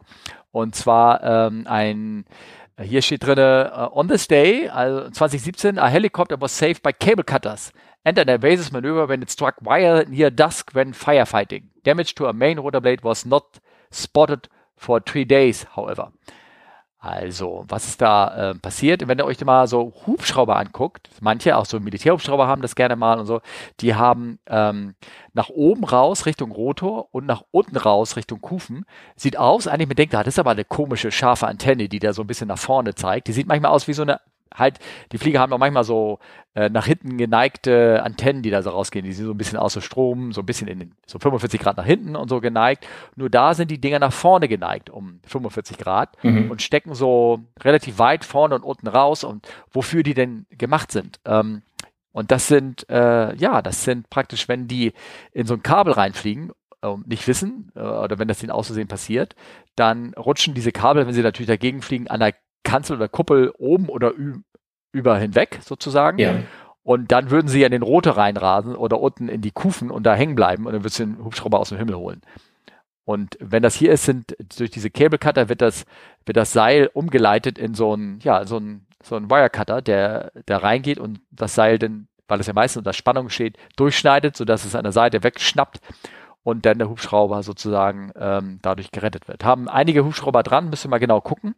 Und zwar ähm, ein hier steht drin, uh, on this day, also 2017, a helicopter was saved by cable cutters entered a evasive maneuver when it struck wire near dusk when firefighting. Damage to a main rotor blade was not spotted for three days, however. Also, was ist da äh, passiert? Wenn ihr euch mal so Hubschrauber anguckt, manche auch so Militärhubschrauber haben das gerne mal und so, die haben ähm, nach oben raus Richtung Rotor und nach unten raus Richtung Kufen. Sieht aus, eigentlich man denkt, ah, das ist aber eine komische, scharfe Antenne, die da so ein bisschen nach vorne zeigt. Die sieht manchmal aus wie so eine halt, die Flieger haben auch manchmal so äh, nach hinten geneigte Antennen, die da so rausgehen. Die sind so ein bisschen außer Strom, so ein bisschen in den, so 45 Grad nach hinten und so geneigt. Nur da sind die Dinger nach vorne geneigt um 45 Grad mhm. und stecken so relativ weit vorne und unten raus und wofür die denn gemacht sind. Ähm, und das sind, äh, ja, das sind praktisch, wenn die in so ein Kabel reinfliegen und nicht wissen, äh, oder wenn das ihnen auszusehen passiert, dann rutschen diese Kabel, wenn sie natürlich dagegen fliegen, an der Kanzel oder Kuppel oben oder über hinweg sozusagen. Ja. Und dann würden sie ja in den Rote reinrasen oder unten in die Kufen und da hängen bleiben und dann würdest du den Hubschrauber aus dem Himmel holen. Und wenn das hier ist, sind durch diese Cable Cutter wird das, wird das Seil umgeleitet in so ein, ja, so ein, so ein Wirecutter, der, der reingeht und das Seil dann, weil es ja meistens unter Spannung steht, durchschneidet, sodass es an der Seite wegschnappt und dann der Hubschrauber sozusagen ähm, dadurch gerettet wird. Haben einige Hubschrauber dran, müssen wir mal genau gucken.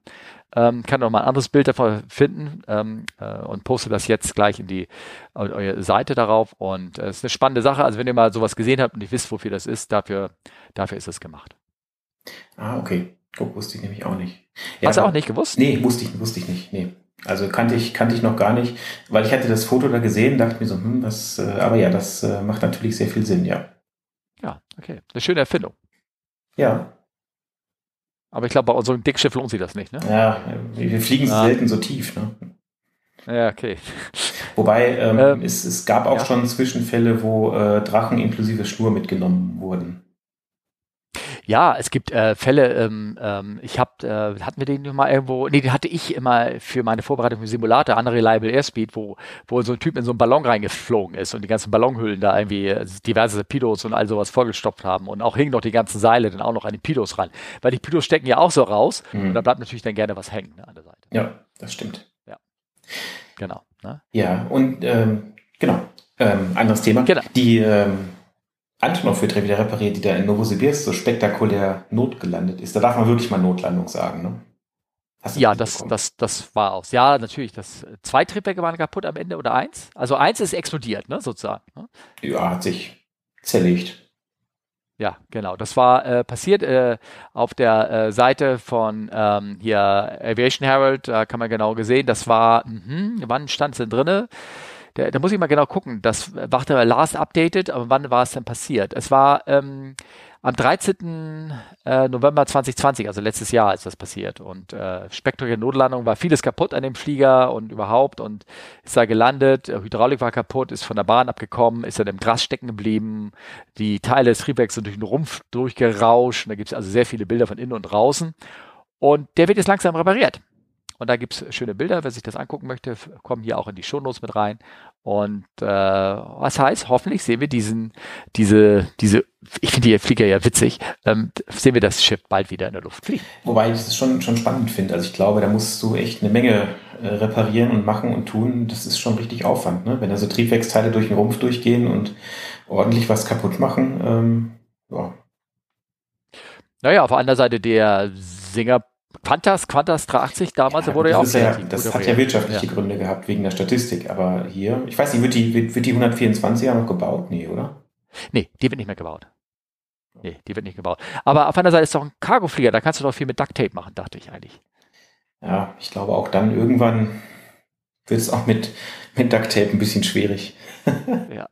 Ähm, kann noch mal ein anderes Bild davon finden ähm, äh, und poste das jetzt gleich in die eure Seite darauf. Und es äh, ist eine spannende Sache. Also wenn ihr mal sowas gesehen habt und nicht wisst, wofür das ist, dafür, dafür ist es gemacht. Ah, okay. Guck, wusste ich nämlich auch nicht. Ja, Hast du auch nicht gewusst? Nee, wusste ich, wusste ich nicht. Nee. Also kannte ich, kannte ich noch gar nicht, weil ich hatte das Foto da gesehen, dachte mir so, hm, das, äh, aber ja, das äh, macht natürlich sehr viel Sinn, ja. Okay. Eine schöne Erfindung. Ja. Aber ich glaube, bei unserem Dickschiff lohnt sich das nicht, ne? Ja, wir fliegen ah. selten so tief, ne? Ja, okay. Wobei ähm, ähm, es, es gab auch ja. schon Zwischenfälle, wo äh, Drachen inklusive Schnur mitgenommen wurden. Ja, es gibt äh, Fälle, ähm, ähm, ich habe, äh, hatten wir den mal irgendwo, nee, den hatte ich immer für meine Vorbereitung für Simulator, Unreliable Airspeed, wo, wo so ein Typ in so einen Ballon reingeflogen ist und die ganzen Ballonhüllen da irgendwie äh, diverse Pidos und all sowas vollgestopft haben und auch hingen noch die ganzen Seile dann auch noch an die Pidos ran. Weil die Pidos stecken ja auch so raus mhm. und da bleibt natürlich dann gerne was hängen ne, an der Seite. Ja, das stimmt. Ja, genau. Ne? Ja, und ähm, genau, ähm, anderes Thema. Genau. Die ähm, Antonov wird wieder repariert, die da in Novosibirsk so spektakulär notgelandet ist. Da darf man wirklich mal Notlandung sagen, ne? Ja, das, das, das war aus. Ja, natürlich. Das zwei Triebwerke waren kaputt am Ende oder eins. Also eins ist explodiert, ne, sozusagen. Ne? Ja, hat sich zerlegt. Ja, genau. Das war äh, passiert äh, auf der äh, Seite von ähm, hier Aviation Herald. Da kann man genau gesehen. Das war, mh, wann stand es denn drinne? Da, da muss ich mal genau gucken. Das war der last updated, aber wann war es denn passiert? Es war ähm, am 13. Äh, November 2020, also letztes Jahr ist das passiert. Und äh, spektakuläre Notlandung war vieles kaputt an dem Flieger und überhaupt und ist da gelandet. Hydraulik war kaputt, ist von der Bahn abgekommen, ist dann im Gras stecken geblieben. Die Teile des Triebwerks sind durch den Rumpf durchgerauscht. Und da gibt es also sehr viele Bilder von innen und draußen. Und der wird jetzt langsam repariert. Und da gibt es schöne Bilder, wer sich das angucken möchte, kommen hier auch in die Shownotes mit rein. Und äh, was heißt, hoffentlich sehen wir diesen, diese, diese, ich finde die Flieger ja witzig, ähm, sehen wir das Schiff bald wieder in der Luft fliegen. Wobei ich es schon, schon spannend finde. Also ich glaube, da musst du echt eine Menge äh, reparieren und machen und tun. Das ist schon richtig Aufwand, ne? Wenn da so Triebwerksteile durch den Rumpf durchgehen und ordentlich was kaputt machen. Ähm, ja. Naja, auf der anderen Seite der Singer Quantas, Quantas 380 damals, ja, wurde ja auch ja, Das hat ja wirtschaftliche ja. Gründe gehabt wegen der Statistik, aber hier, ich weiß nicht, wird die, wird, wird die 124er noch gebaut? Nee, oder? Nee, die wird nicht mehr gebaut. Nee, die wird nicht gebaut. Aber auf einer Seite ist doch ein Cargoflieger, da kannst du doch viel mit Duct Tape machen, dachte ich eigentlich. Ja, ich glaube auch dann irgendwann wird es auch mit, mit Duct Tape ein bisschen schwierig. ja.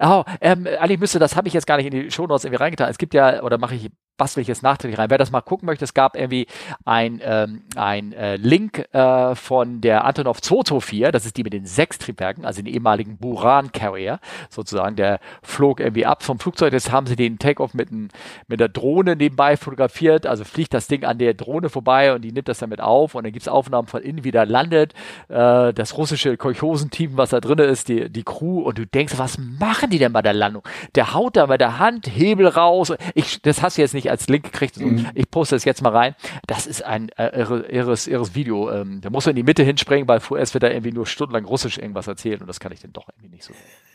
Oh, ähm, eigentlich müsste, das habe ich jetzt gar nicht in die Shownotes irgendwie reingetan. Es gibt ja, oder mache ich bastel ich jetzt nachträglich rein. Wer das mal gucken möchte, es gab irgendwie ein, ähm, ein äh, Link äh, von der Antonov 224, das ist die mit den sechs Triebwerken, also den ehemaligen Buran Carrier sozusagen, der flog irgendwie ab vom Flugzeug. Jetzt haben sie den Takeoff mit, mit der Drohne nebenbei fotografiert, also fliegt das Ding an der Drohne vorbei und die nimmt das damit auf und dann gibt's Aufnahmen von innen, wie der landet, äh, das russische Kolchosenteam, was da drin ist, die, die Crew und du denkst, was machen die denn bei der Landung? Der haut da bei der Hand Hebel raus. Ich, das hast du jetzt nicht als Link gekriegt. So, mhm. Ich poste das jetzt mal rein. Das ist ein äh, irres, irres Video. Ähm, da muss man in die Mitte hinspringen, weil vorerst wird er irgendwie nur stundenlang Russisch irgendwas erzählen und das kann ich denn doch irgendwie nicht so.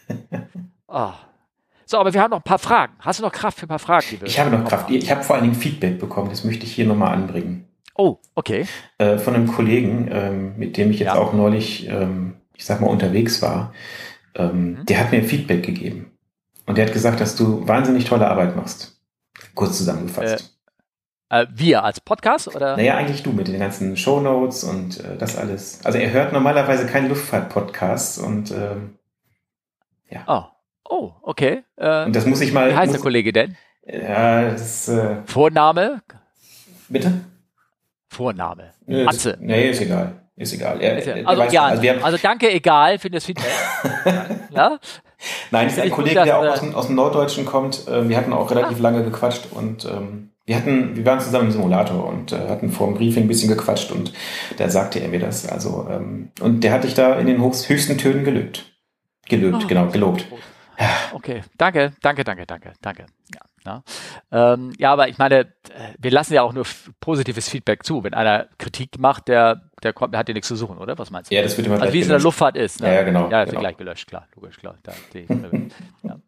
ah. So, aber wir haben noch ein paar Fragen. Hast du noch Kraft für ein paar Fragen? ich habe noch Kraft. Ich habe vor allen Dingen Feedback bekommen. Das möchte ich hier nochmal anbringen. Oh, okay. Äh, von einem Kollegen, ähm, mit dem ich jetzt ja. auch neulich, ähm, ich sag mal, unterwegs war. Ähm, mhm. Der hat mir Feedback gegeben. Und der hat gesagt, dass du wahnsinnig tolle Arbeit machst. Kurz zusammengefasst. Äh, äh, wir als Podcast oder? Naja, eigentlich du mit den ganzen Show Notes und äh, das alles. Also er hört normalerweise keinen Luftfahrt-Podcast und ähm, ja. Oh. Oh, okay. Äh, und das muss ich mal. Wie heißt muss, der Kollege denn? Ja, das äh, Vorname? Bitte? Vorname. Nö, Atze. Nee, ist egal. Ist egal. Er, ist ja, also, ja, also, also, danke, egal für das Feedback. ja? Nein, ist ein Kollege, gut, der auch aus dem, aus dem, Norddeutschen kommt. Ähm, wir hatten auch relativ ah. lange gequatscht und ähm, wir hatten, wir waren zusammen im Simulator und äh, hatten vor dem Briefing ein bisschen gequatscht und da sagte er mir das. Also, ähm, und der hat dich da in den höchsten Tönen gelöbt. Gelöbt, oh, genau, gelobt. Okay, danke, danke, danke, danke, danke. Ja. Ja, ähm, ja aber ich meine, wir lassen ja auch nur positives Feedback zu. Wenn einer Kritik macht, der, der kommt, der hat ja nichts zu suchen, oder? Was meinst du? Ja, das wird immer Also wie es in der Luftfahrt ist. Ne? Ja, ja, genau. Ja, das genau. gleich gelöscht, klar, logisch, klar. Da, die, ja.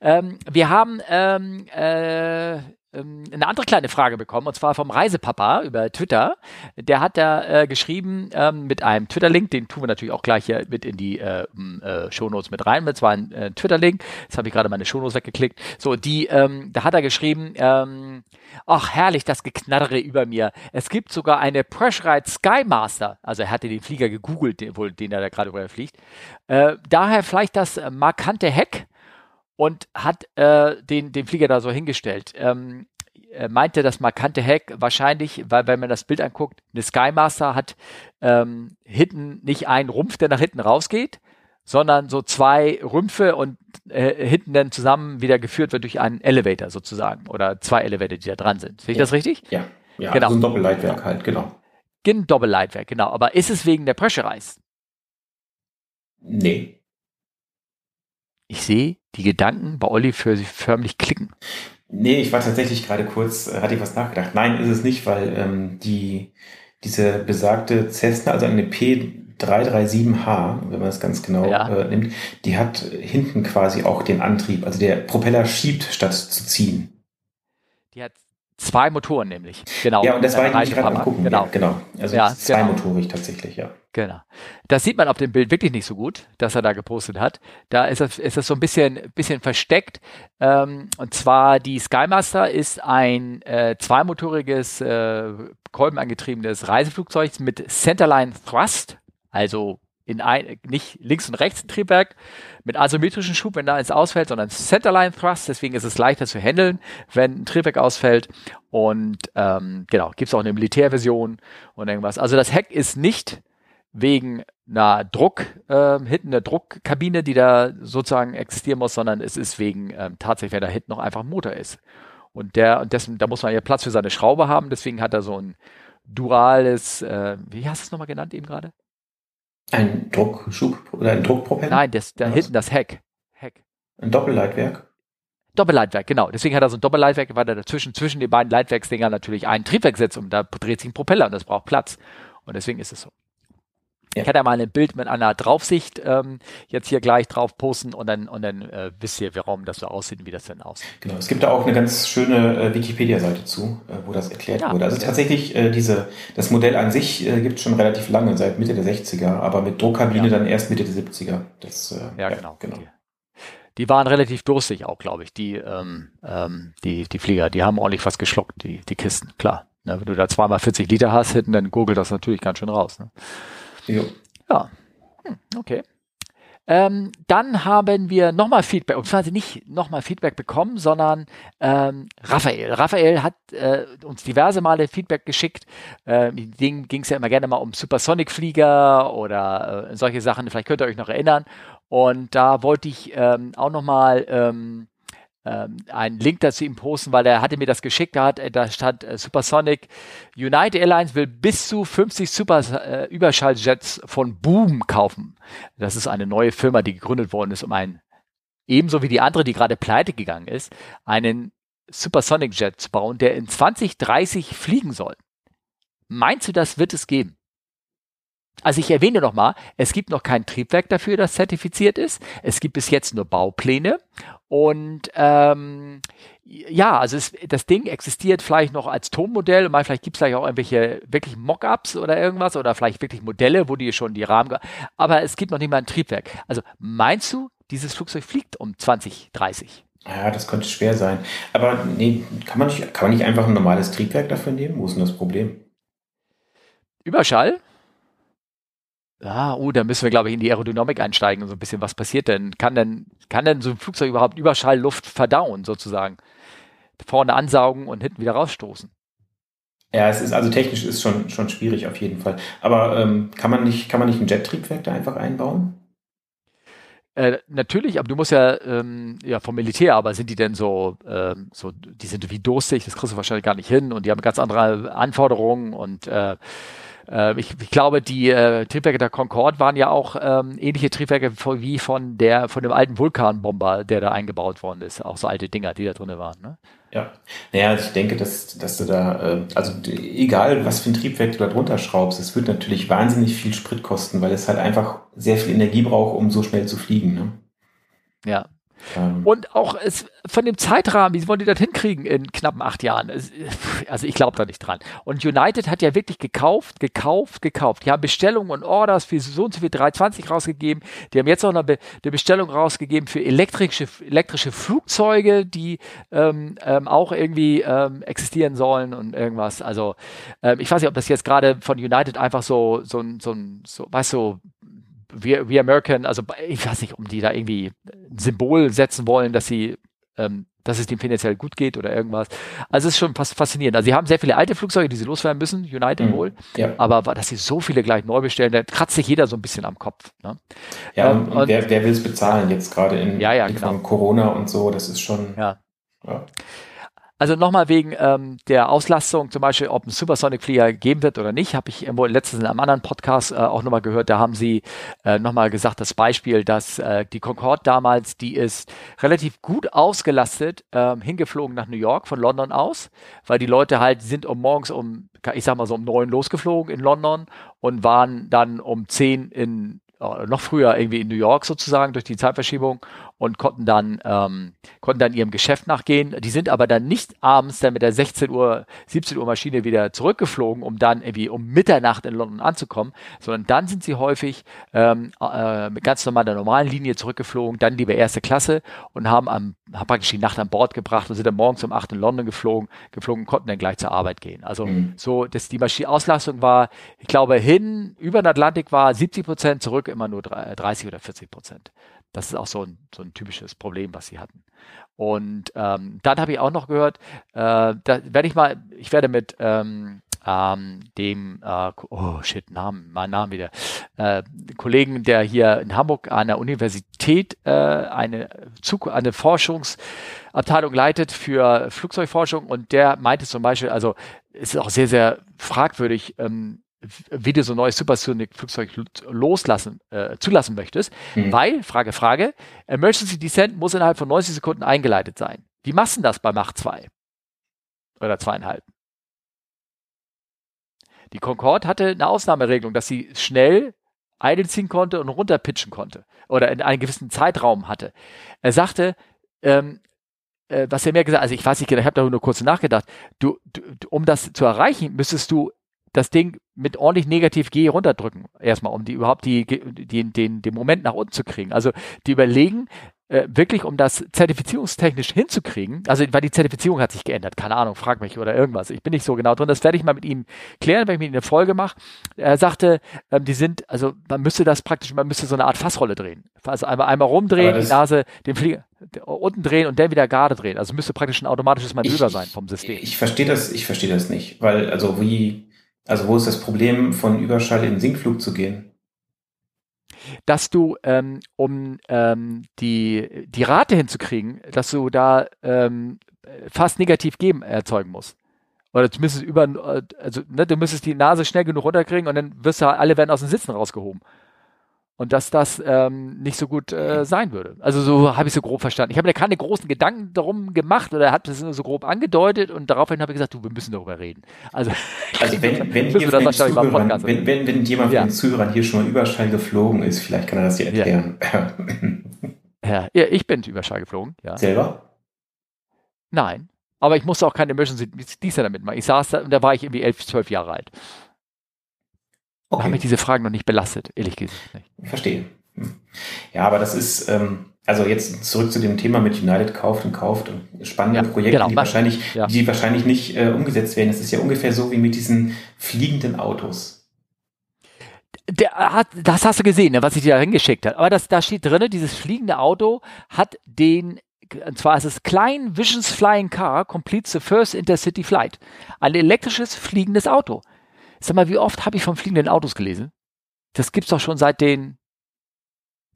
ähm, wir haben ähm, äh, ähm, eine andere kleine Frage bekommen, und zwar vom Reisepapa über Twitter. Der hat da äh, geschrieben ähm, mit einem Twitter-Link, den tun wir natürlich auch gleich hier mit in die äh, äh, Shownotes mit rein. Das war ein äh, Twitter-Link. Jetzt habe ich gerade meine Shownotes weggeklickt. So, die, ähm, da hat er geschrieben, ähm, ach herrlich, das Geknarre über mir. Es gibt sogar eine Pressurite Skymaster. Also er hatte den Flieger gegoogelt, den, wohl, den er da gerade überfliegt. Äh, daher vielleicht das markante Heck und hat äh, den, den Flieger da so hingestellt. Ähm, er meinte das markante Heck wahrscheinlich, weil wenn man das Bild anguckt, eine Skymaster hat ähm, hinten nicht einen Rumpf, der nach hinten rausgeht, sondern so zwei Rümpfe und äh, hinten dann zusammen wieder geführt wird durch einen Elevator sozusagen oder zwei Elevator, die da dran sind. Sehe ich ja. das richtig? Ja, ja genau. so ein Doppelleitwerk genau. halt, genau. Ein Doppelleitwerk, genau. Aber ist es wegen der Pressurize? Nee. Ich sehe die Gedanken bei Olli für sie förmlich klicken. Nee, ich war tatsächlich gerade kurz, äh, hatte ich was nachgedacht. Nein, ist es nicht, weil ähm, die diese besagte Cessna, also eine P337H, wenn man das ganz genau ja. äh, nimmt, die hat hinten quasi auch den Antrieb. Also der Propeller schiebt statt zu ziehen. Die hat Zwei Motoren nämlich, genau. Ja, und das war ich gerade am gucken. Genau. Ja, genau. Also ja, zweimotorig genau. tatsächlich, ja. Genau. Das sieht man auf dem Bild wirklich nicht so gut, dass er da gepostet hat. Da ist das, ist das so ein bisschen, bisschen versteckt. Ähm, und zwar die Skymaster ist ein äh, zweimotoriges, äh, kolbenangetriebenes Reiseflugzeug mit Centerline Thrust, also in ein, nicht links und rechts ein Triebwerk mit asymmetrischen Schub, wenn da eins ausfällt, sondern Centerline Thrust. Deswegen ist es leichter zu handeln, wenn ein Triebwerk ausfällt. Und ähm, genau, gibt es auch eine Militärversion und irgendwas. Also das Heck ist nicht wegen einer Druck, äh, hinten eine Druckkabine, die da sozusagen existieren muss, sondern es ist wegen ähm, tatsächlich, wenn da hinten noch einfach ein Motor ist. Und der, und dessen, da muss man ja Platz für seine Schraube haben, deswegen hat er so ein duales, äh, wie hast du es nochmal genannt eben gerade? Ein Druckschub oder ein Druckpropeller? Nein, das, da hinten das Heck. Heck. Ein Doppelleitwerk? Doppelleitwerk, genau. Deswegen hat er so ein Doppelleitwerk, weil er dazwischen, zwischen den beiden Leitwerksdingern natürlich ein Triebwerk setzt und da dreht sich ein Propeller und das braucht Platz. Und deswegen ist es so. Ja. Ich hatte mal ein Bild mit einer Draufsicht ähm, jetzt hier gleich drauf posten und dann, und dann äh, wisst ihr, warum das so aussieht und wie das denn aussieht. Genau, es gibt da auch eine ganz schöne äh, Wikipedia-Seite zu, äh, wo das erklärt ja. wurde. Also tatsächlich, äh, diese, das Modell an sich äh, gibt es schon relativ lange, seit Mitte der 60er, aber mit Druckkabine ja. dann erst Mitte der 70er. Das, äh, ja, genau. genau. Die, die waren relativ durstig auch, glaube ich, die, ähm, ähm, die, die Flieger. Die haben ordentlich was geschluckt, die, die Kisten, klar. Ne, wenn du da zweimal 40 Liter hast hinten, dann gurgelt das natürlich ganz schön raus. Ne? Jo. Ja, hm, okay. Ähm, dann haben wir nochmal Feedback, und zwar nicht nochmal Feedback bekommen, sondern ähm, Raphael. Raphael hat äh, uns diverse Male Feedback geschickt. Äh, ging es ja immer gerne mal um Supersonic-Flieger oder äh, solche Sachen. Vielleicht könnt ihr euch noch erinnern. Und da wollte ich ähm, auch nochmal ähm, ähm, einen Link dazu ihm posten, weil er hatte mir das geschickt, da, hat, äh, da stand äh, Supersonic, United Airlines will bis zu 50 Super äh, Überschalljets von Boom kaufen. Das ist eine neue Firma, die gegründet worden ist, um einen, ebenso wie die andere, die gerade pleite gegangen ist, einen Supersonic Jet zu bauen, der in 2030 fliegen soll. Meinst du, das wird es geben? Also ich erwähne nochmal, es gibt noch kein Triebwerk dafür, das zertifiziert ist. Es gibt bis jetzt nur Baupläne. Und ähm, ja, also es, das Ding existiert vielleicht noch als Tonmodell. Mal vielleicht gibt es vielleicht auch irgendwelche wirklich Mockups oder irgendwas oder vielleicht wirklich Modelle, wo die schon die Rahmen. Aber es gibt noch nicht mal ein Triebwerk. Also meinst du, dieses Flugzeug fliegt um 2030? Ja, das könnte schwer sein. Aber nee, kann man nicht, kann man nicht einfach ein normales Triebwerk dafür nehmen? Wo ist denn das Problem? Überschall? Ja, oh, da müssen wir, glaube ich, in die Aerodynamik einsteigen und so ein bisschen, was passiert denn? Kann denn, kann denn so ein Flugzeug überhaupt Überschallluft verdauen, sozusagen? Vorne ansaugen und hinten wieder rausstoßen? Ja, es ist also technisch ist schon, schon schwierig auf jeden Fall. Aber ähm, kann man nicht, kann man nicht ein Jet-Triebwerk da einfach einbauen? Äh, natürlich, aber du musst ja, ähm, ja vom Militär, aber sind die denn so, ähm, so, die sind wie durstig, das kriegst du wahrscheinlich gar nicht hin und die haben ganz andere Anforderungen und äh, äh, ich, ich, glaube, die äh, Triebwerke der Concorde waren ja auch ähm, ähnliche Triebwerke wie von der von dem alten Vulkanbomber, der da eingebaut worden ist. Auch so alte Dinger, die da drin waren. Ne? Ja, naja, ich denke, dass, dass du da, äh, also egal was für ein Triebwerk du da drunter schraubst, es wird natürlich wahnsinnig viel Sprit kosten, weil es halt einfach sehr viel Energie braucht, um so schnell zu fliegen. Ne? Ja, ähm. Und auch es, von dem Zeitrahmen, wie wollen die das hinkriegen in knappen acht Jahren? Also ich glaube da nicht dran. Und United hat ja wirklich gekauft, gekauft, gekauft. Die haben Bestellungen und Orders für so und so viel 320 rausgegeben. Die haben jetzt auch noch eine Bestellung rausgegeben für elektrische, elektrische Flugzeuge, die ähm, ähm, auch irgendwie ähm, existieren sollen und irgendwas. Also ähm, ich weiß nicht, ob das jetzt gerade von United einfach so, so, so, so weißt du, wir, wir American, also ich weiß nicht, um die da irgendwie ein Symbol setzen wollen, dass sie, ähm, dass es dem finanziell gut geht oder irgendwas. Also es ist schon faszinierend. Also sie haben sehr viele alte Flugzeuge, die sie loswerden müssen, United mhm. wohl. Ja. Aber dass sie so viele gleich neu bestellen, da kratzt sich jeder so ein bisschen am Kopf. Ne? Ja, ähm, und, und, wer, wer will es bezahlen jetzt gerade in, ja, ja, genau. Corona und so, das ist schon. Ja. ja. Also nochmal wegen ähm, der Auslastung, zum Beispiel, ob ein Supersonic Flieger geben wird oder nicht, habe ich letztens in einem anderen Podcast äh, auch nochmal gehört. Da haben sie äh, nochmal gesagt, das Beispiel, dass äh, die Concorde damals, die ist relativ gut ausgelastet, äh, hingeflogen nach New York von London aus, weil die Leute halt sind um morgens um, ich sag mal so um neun losgeflogen in London und waren dann um zehn in äh, noch früher irgendwie in New York sozusagen durch die Zeitverschiebung und konnten dann, ähm, konnten dann ihrem Geschäft nachgehen. Die sind aber dann nicht abends dann mit der 16 Uhr, 17 Uhr Maschine wieder zurückgeflogen, um dann irgendwie um Mitternacht in London anzukommen, sondern dann sind sie häufig ähm, äh, mit ganz normal der normalen Linie zurückgeflogen, dann lieber erste Klasse und haben, am, haben praktisch die Nacht an Bord gebracht und sind dann morgens um 8 in London geflogen, geflogen und konnten dann gleich zur Arbeit gehen. Also mhm. so, dass die Maschine Auslastung war, ich glaube, hin über den Atlantik war 70 Prozent, zurück immer nur 30 oder 40 Prozent. Das ist auch so ein, so ein typisches Problem, was sie hatten. Und ähm, dann habe ich auch noch gehört, äh, da werde ich mal, ich werde mit ähm, ähm, dem, äh, oh shit, Namen, mein Name wieder, äh, Kollegen, der hier in Hamburg an der Universität äh, eine, Zug eine Forschungsabteilung leitet für Flugzeugforschung und der meinte zum Beispiel, also ist auch sehr, sehr fragwürdig, ähm, wie du so ein neues Supersonic-Flugzeug loslassen, äh, zulassen möchtest, mhm. weil, Frage, Frage, Emergency Descent muss innerhalb von 90 Sekunden eingeleitet sein. Wie machst du das bei Mach 2? Oder zweieinhalb? Die Concorde hatte eine Ausnahmeregelung, dass sie schnell idle ziehen konnte und runterpitchen konnte oder in einem gewissen Zeitraum hatte. Er sagte, ähm, äh, was er mir gesagt hat, also ich weiß nicht, ich habe da nur kurz nachgedacht, du, du, um das zu erreichen, müsstest du das Ding mit ordentlich negativ G runterdrücken, erstmal, um die überhaupt die, die, den, den Moment nach unten zu kriegen. Also die überlegen, äh, wirklich, um das zertifizierungstechnisch hinzukriegen, also weil die Zertifizierung hat sich geändert, keine Ahnung, frag mich oder irgendwas. Ich bin nicht so genau drin. Das werde ich mal mit ihm klären, wenn ich mit ihm eine Folge mache. Er sagte, ähm, die sind, also man müsste das praktisch, man müsste so eine Art Fassrolle drehen. Also einmal, einmal rumdrehen, die Nase, den Flieger unten drehen und dann wieder gerade drehen. Also müsste praktisch ein automatisches Manöver ich, sein vom System. Ich verstehe das, ich verstehe das nicht, weil also wie, also wo ist das Problem, von Überschall in Sinkflug zu gehen? dass du, ähm, um ähm, die, die Rate hinzukriegen, dass du da ähm, fast negativ geben erzeugen musst. Oder zumindest über, äh, also ne, du müsstest die Nase schnell genug runterkriegen und dann wirst du, alle werden aus dem Sitzen rausgehoben und dass das ähm, nicht so gut äh, sein würde. Also so habe ich so grob verstanden. Ich habe mir keine großen Gedanken darum gemacht oder hat das nur so grob angedeutet und daraufhin habe ich gesagt, du, wir müssen darüber reden. Also, also wenn, wenn, hier von Zuhörern, wenn, wenn, wenn jemand ja. von den Zuhörern hier schon mal Überschall geflogen ist, vielleicht kann er das dir erklären. Ja, ja ich bin Überschall geflogen. Ja. Selber? Nein. Aber ich musste auch keine Emergency Diesel damit machen. Ich saß da und da war ich irgendwie elf, zwölf Jahre alt. Okay. Haben mich diese Fragen noch nicht belastet, ehrlich gesagt. Nicht. Ich verstehe. Hm. Ja, aber das ist, ähm, also jetzt zurück zu dem Thema mit United kauft und kauft und spannende ja, Projekte, genau. die, wahrscheinlich, ja. die wahrscheinlich nicht äh, umgesetzt werden. Es ist ja ungefähr so wie mit diesen fliegenden Autos. Der hat, das hast du gesehen, ne, was ich dir da hingeschickt habe. Aber das, da steht drin, dieses fliegende Auto hat den, und zwar ist es Klein Visions Flying Car completes the first intercity flight. Ein elektrisches fliegendes Auto. Sag mal, wie oft habe ich von fliegenden Autos gelesen? Das gibt's doch schon seit den.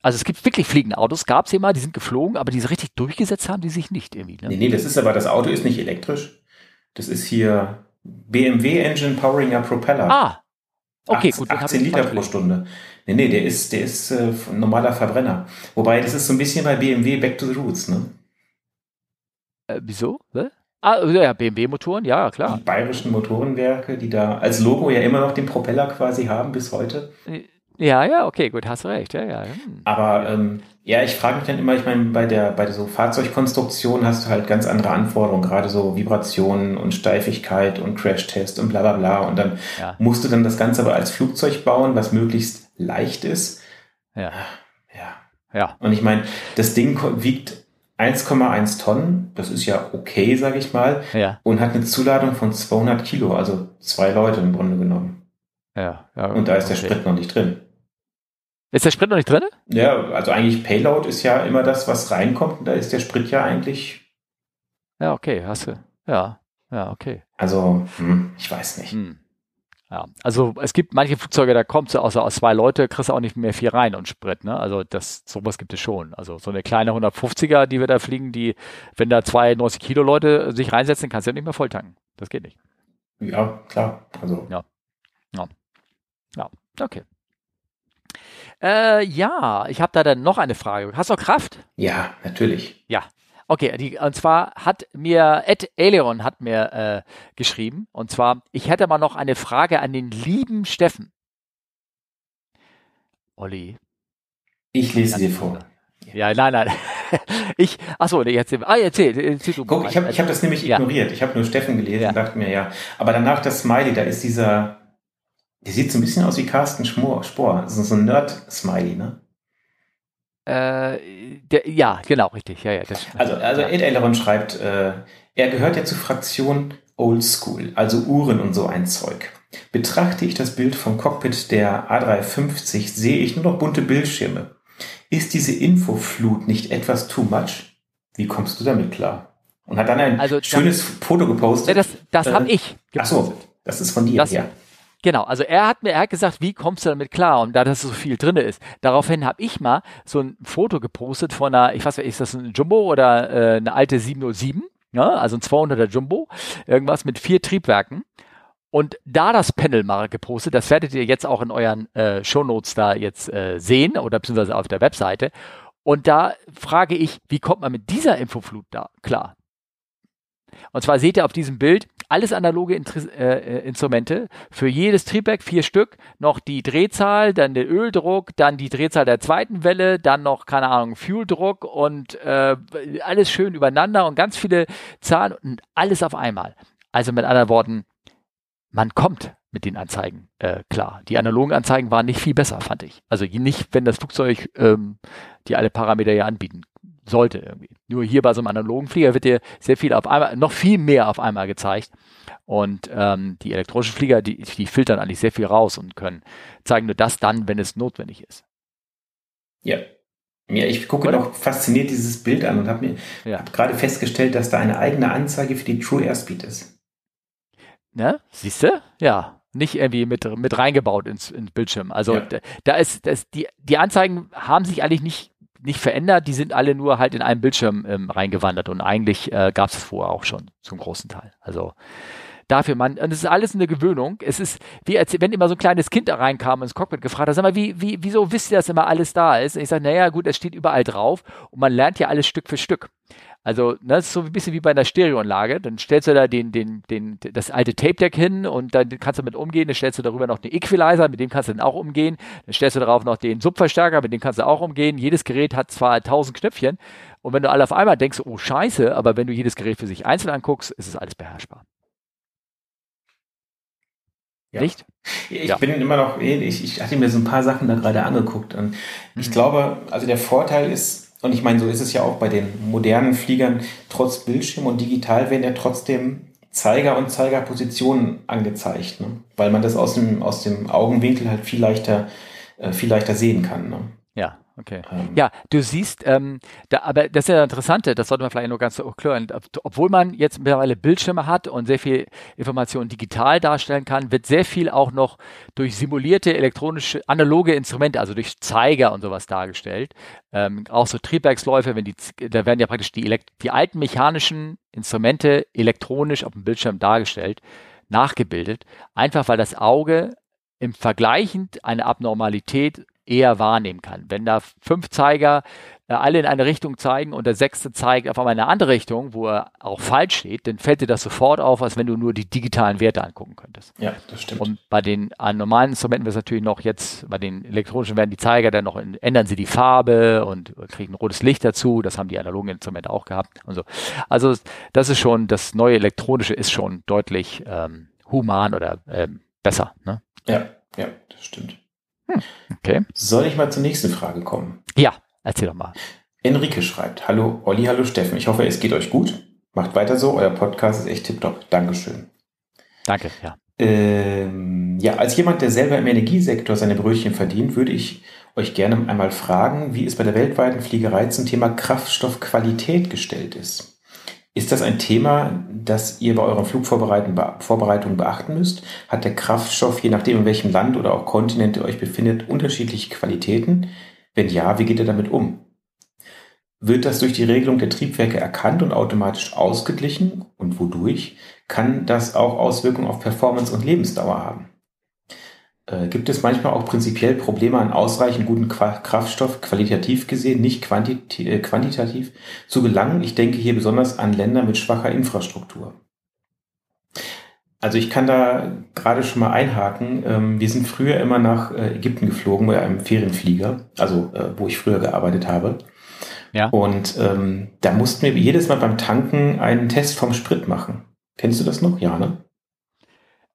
Also es gibt wirklich fliegende Autos, gab es immer, die sind geflogen, aber die so richtig durchgesetzt haben die sich nicht irgendwie. Ne? Nee, nee, das ist aber, das Auto ist nicht elektrisch. Das ist hier BMW Engine Powering a Propeller. Ah, okay, 18, gut. 18 Liter pro Stunde. Nee, nee, der ist, der ist äh, ein normaler Verbrenner. Wobei, das ist so ein bisschen bei BMW Back to the Roots, ne? Äh, wieso? Hä? Ah, ja, BMW-Motoren, ja, klar. Die bayerischen Motorenwerke, die da als Logo ja immer noch den Propeller quasi haben bis heute. Ja, ja, okay, gut, hast recht, ja, ja. Hm. Aber ähm, ja, ich frage mich dann immer, ich meine, bei der, bei so Fahrzeugkonstruktion hast du halt ganz andere Anforderungen, gerade so Vibrationen und Steifigkeit und Crashtest und bla bla bla. Und dann ja. musst du dann das Ganze aber als Flugzeug bauen, was möglichst leicht ist. Ja. Ja. Ja. Und ich meine, das Ding wiegt 1,1 Tonnen, das ist ja okay, sage ich mal, ja. und hat eine Zuladung von 200 Kilo, also zwei Leute im Grunde genommen. Ja, ja und da ist okay. der Sprit noch nicht drin. Ist der Sprit noch nicht drin? Ja, also eigentlich Payload ist ja immer das, was reinkommt, und da ist der Sprit ja eigentlich. Ja, okay, hast du. Ja, ja, okay. Also, hm, ich weiß nicht. Hm. Ja, also es gibt manche Flugzeuge, da kommt so außer aus zwei Leute, kriegst du auch nicht mehr viel rein und Sprit, ne? Also das, sowas gibt es schon. Also so eine kleine 150er, die wir da fliegen, die, wenn da zwei 90 Kilo Leute sich reinsetzen, kannst du ja nicht mehr voll tanken. Das geht nicht. Ja, klar. Also. Ja. Ja. Ja, okay. Äh, ja, ich habe da dann noch eine Frage. Hast du auch Kraft? Ja, natürlich. Ja, Okay, die, und zwar hat mir Ed Eleon hat mir äh, geschrieben, und zwar, ich hätte mal noch eine Frage an den lieben Steffen. Olli. Ich lese dir vor. Ja, nein, nein. Ich, achso, jetzt, ah, erzähl, erzähl du Guck, ich habe ich hab das nämlich ignoriert. Ja. Ich habe nur Steffen gelesen ja. und dachte mir, ja. Aber danach das Smiley, da ist dieser, der sieht so ein bisschen aus wie Carsten Spor. Das ist so ein Nerd-Smiley, ne? Äh, der, ja, genau, richtig. Ja, ja, das, also, also Ed Aileron schreibt, äh, er gehört ja zur Fraktion Old School, also Uhren und so ein Zeug. Betrachte ich das Bild vom Cockpit der A350, sehe ich nur noch bunte Bildschirme. Ist diese Infoflut nicht etwas too much? Wie kommst du damit klar? Und hat dann ein also, schönes dann, Foto gepostet. Das das äh, habe ich. Gepostet. Ach so, das ist von dir, das, ja. Genau, also er hat mir er hat gesagt, wie kommst du damit klar? Und da das so viel drin ist. Daraufhin habe ich mal so ein Foto gepostet von einer, ich weiß nicht, ist das ein Jumbo oder äh, eine alte 707? Ja, also ein 200er Jumbo, irgendwas mit vier Triebwerken. und da das Panel mal gepostet, das werdet ihr jetzt auch in euren äh, Shownotes da jetzt äh, sehen oder beziehungsweise auf der Webseite. Und da frage ich, wie kommt man mit dieser Infoflut da klar? Und zwar seht ihr auf diesem Bild alles analoge Intri äh, Instrumente. Für jedes Triebwerk vier Stück. Noch die Drehzahl, dann der Öldruck, dann die Drehzahl der zweiten Welle, dann noch, keine Ahnung, Fueldruck und äh, alles schön übereinander und ganz viele Zahlen und alles auf einmal. Also mit anderen Worten, man kommt mit den Anzeigen äh, klar. Die analogen Anzeigen waren nicht viel besser, fand ich. Also nicht, wenn das Flugzeug ähm, die alle Parameter ja anbieten sollte irgendwie. Nur hier bei so einem analogen Flieger wird dir sehr viel auf einmal, noch viel mehr auf einmal gezeigt. Und ähm, die elektronischen Flieger, die, die filtern eigentlich sehr viel raus und können zeigen nur das dann, wenn es notwendig ist. Ja. Ja, ich gucke Oder? noch fasziniert dieses Bild an und habe mir ja. hab gerade festgestellt, dass da eine eigene Anzeige für die True Airspeed ist. Ne? Siehst du? Ja. Nicht irgendwie mit, mit reingebaut ins, ins Bildschirm. Also ja. da, da, ist, das, die, die Anzeigen haben sich eigentlich nicht, nicht verändert, die sind alle nur halt in einen Bildschirm ähm, reingewandert und eigentlich äh, gab es vorher auch schon zum großen Teil. Also dafür man, und es ist alles eine Gewöhnung. Es ist, wie als wenn immer so ein kleines Kind da reinkam ins Cockpit gefragt hat, sag mal, wie, wie, wieso wisst ihr, dass immer alles da ist? Und ich sage, naja, gut, es steht überall drauf und man lernt ja alles Stück für Stück. Also, ne, das ist so ein bisschen wie bei einer Stereoanlage. Dann stellst du da den, den, den, das alte Tape-Deck hin und dann kannst du mit umgehen. Dann stellst du darüber noch den Equalizer, mit dem kannst du dann auch umgehen. Dann stellst du darauf noch den Subverstärker, mit dem kannst du auch umgehen. Jedes Gerät hat zwar tausend Knöpfchen. Und wenn du alle auf einmal denkst, oh Scheiße, aber wenn du jedes Gerät für sich einzeln anguckst, ist es alles beherrschbar. Ja. Nicht? Ich ja. bin immer noch, ich, ich hatte mir so ein paar Sachen da gerade angeguckt und ich mhm. glaube, also der Vorteil ist, und ich meine, so ist es ja auch bei den modernen Fliegern, trotz Bildschirm und digital werden ja trotzdem Zeiger und Zeigerpositionen angezeigt, ne? weil man das aus dem, aus dem Augenwinkel halt viel leichter, äh, viel leichter sehen kann. Ne? Ja, okay. Ähm. Ja, du siehst, ähm, da, aber das ist ja das Interessante, das sollte man vielleicht nur ganz so klären. Obwohl man jetzt mittlerweile Bildschirme hat und sehr viel Informationen digital darstellen kann, wird sehr viel auch noch durch simulierte elektronische, analoge Instrumente, also durch Zeiger und sowas dargestellt. Ähm, auch so Triebwerksläufe, wenn die, da werden ja praktisch die, die alten mechanischen Instrumente elektronisch auf dem Bildschirm dargestellt, nachgebildet, einfach weil das Auge im Vergleichend eine Abnormalität eher wahrnehmen kann. Wenn da fünf Zeiger äh, alle in eine Richtung zeigen und der sechste zeigt auf einmal in eine andere Richtung, wo er auch falsch steht, dann fällt dir das sofort auf, als wenn du nur die digitalen Werte angucken könntest. Ja, das stimmt. Und bei den normalen Instrumenten wird es natürlich noch jetzt, bei den elektronischen werden die Zeiger dann noch, in, ändern sie die Farbe und kriegen rotes Licht dazu. Das haben die analogen Instrumente auch gehabt und so. Also das ist schon, das neue elektronische ist schon deutlich ähm, human oder ähm, besser. Ne? Ja, ja, das stimmt. Okay. Soll ich mal zur nächsten Frage kommen? Ja, erzähl doch mal. Enrique schreibt, hallo Olli, hallo Steffen. Ich hoffe, es geht euch gut. Macht weiter so, euer Podcast ist echt tipptopp. Dankeschön. Danke, ja. Ähm, ja, als jemand, der selber im Energiesektor seine Brötchen verdient, würde ich euch gerne einmal fragen, wie es bei der weltweiten Fliegerei zum Thema Kraftstoffqualität gestellt ist. Ist das ein Thema, das ihr bei eurer Flugvorbereitung beachten müsst? Hat der Kraftstoff, je nachdem in welchem Land oder auch Kontinent ihr euch befindet, unterschiedliche Qualitäten? Wenn ja, wie geht ihr damit um? Wird das durch die Regelung der Triebwerke erkannt und automatisch ausgeglichen? Und wodurch? Kann das auch Auswirkungen auf Performance und Lebensdauer haben? Äh, gibt es manchmal auch prinzipiell Probleme an ausreichend guten Kraftstoff, qualitativ gesehen, nicht äh, quantitativ, zu gelangen. Ich denke hier besonders an Länder mit schwacher Infrastruktur. Also ich kann da gerade schon mal einhaken. Ähm, wir sind früher immer nach äh, Ägypten geflogen bei einem Ferienflieger, also wo ich früher gearbeitet habe. Ja. Und ähm, da mussten wir jedes Mal beim Tanken einen Test vom Sprit machen. Kennst du das noch? Ja, ne?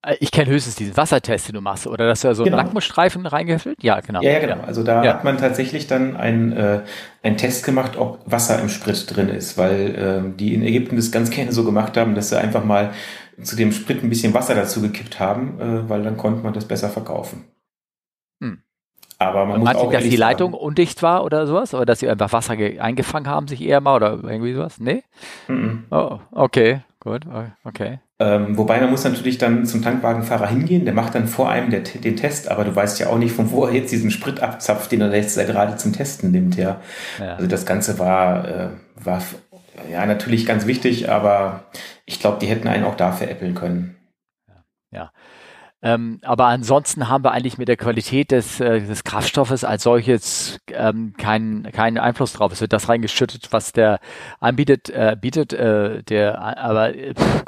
Äh, ich kenne höchstens diesen Wassertest, den du machst, oder dass du da so genau. Lackmusstreifen reingefüllt? Ja, genau. Ja, ja genau. Also da ja. hat man tatsächlich dann einen, äh, einen Test gemacht, ob Wasser im Sprit drin ist, weil äh, die in Ägypten das ganz gerne so gemacht haben, dass sie einfach mal zu dem Sprit ein bisschen Wasser dazu gekippt haben, äh, weil dann konnte man das besser verkaufen. Hm. Aber man Und muss auch dass die Leitung sagen, undicht war oder sowas? Oder dass sie einfach Wasser eingefangen haben, sich eher mal oder irgendwie sowas? Nee? Mhm. Oh, okay, gut, okay. Ähm, wobei man muss natürlich dann zum Tankwagenfahrer hingehen, der macht dann vor einem der, den Test, aber du weißt ja auch nicht, von wo er jetzt diesen Sprit abzapft, den er jetzt gerade zum Testen nimmt, ja. ja. Also das Ganze war, äh, war ja natürlich ganz wichtig, aber ich glaube, die hätten einen auch da veräppeln können. Ja. Ähm, aber ansonsten haben wir eigentlich mit der Qualität des, äh, des Kraftstoffes als solches ähm, keinen keinen Einfluss drauf. Es wird das reingeschüttet, was der anbietet, äh, bietet. Äh, der, aber äh, pff,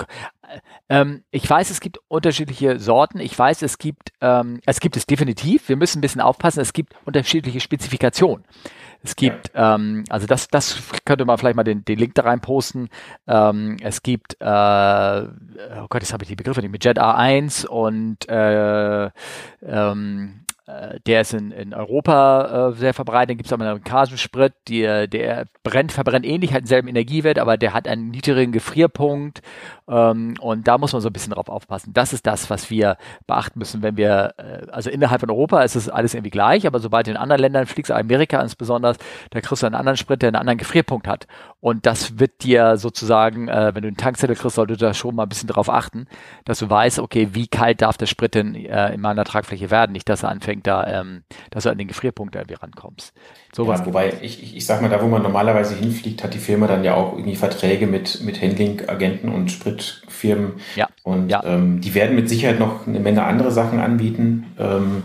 ähm, ich weiß, es gibt unterschiedliche Sorten. Ich weiß, es gibt, ähm, es gibt es definitiv. Wir müssen ein bisschen aufpassen. Es gibt unterschiedliche Spezifikationen. Es gibt, ähm, also das, das könnte man vielleicht mal den, den Link da rein posten. Ähm, es gibt, äh, oh Gott, jetzt habe ich die Begriffe nicht, mit Jet A1 und äh, ähm, äh, der ist in, in Europa äh, sehr verbreitet. Dann gibt es auch einen amerikanischen Sprit, die, der brennt, verbrennt ähnlich, hat denselben Energiewert, aber der hat einen niedrigen Gefrierpunkt. Ähm, und da muss man so ein bisschen drauf aufpassen. Das ist das, was wir beachten müssen, wenn wir, äh, also innerhalb von Europa ist es alles irgendwie gleich, aber sobald du in anderen Ländern fliegst, Amerika insbesondere, da kriegst du einen anderen Sprit, der einen anderen Gefrierpunkt hat. Und das wird dir sozusagen, äh, wenn du einen Tankzettel kriegst, solltest du da schon mal ein bisschen drauf achten, dass du weißt, okay, wie kalt darf der Sprit denn äh, in meiner Tragfläche werden? Nicht, dass er anfängt, da, ähm, dass du an den Gefrierpunkt irgendwie rankommst. Sowas ja, wobei ich, ich, ich sag mal, da wo man normalerweise hinfliegt, hat die Firma dann ja auch irgendwie Verträge mit, mit Handling-Agenten und Spritfirmen. Ja. Und ja. Ähm, die werden mit Sicherheit noch eine Menge andere Sachen anbieten. Ähm,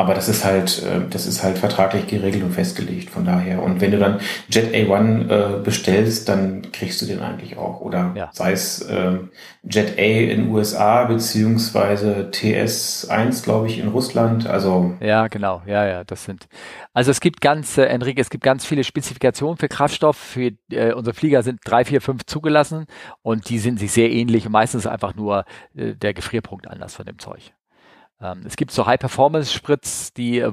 aber das ist halt, äh, das ist halt vertraglich geregelt und festgelegt von daher. Und wenn du dann Jet A1 äh, bestellst, dann kriegst du den eigentlich auch. Oder ja. sei es äh, Jet A in USA beziehungsweise TS1, glaube ich, in Russland. Also ja, genau, ja, ja, das sind. Also es gibt ganz, äh, Enrique, es gibt ganz viele Spezifikationen für Kraftstoff. Für äh, unsere Flieger sind drei, vier, fünf zugelassen und die sind sich sehr ähnlich und meistens einfach nur äh, der Gefrierpunkt anders von dem Zeug. Ähm, es gibt so High-Performance-Spritz, die, äh,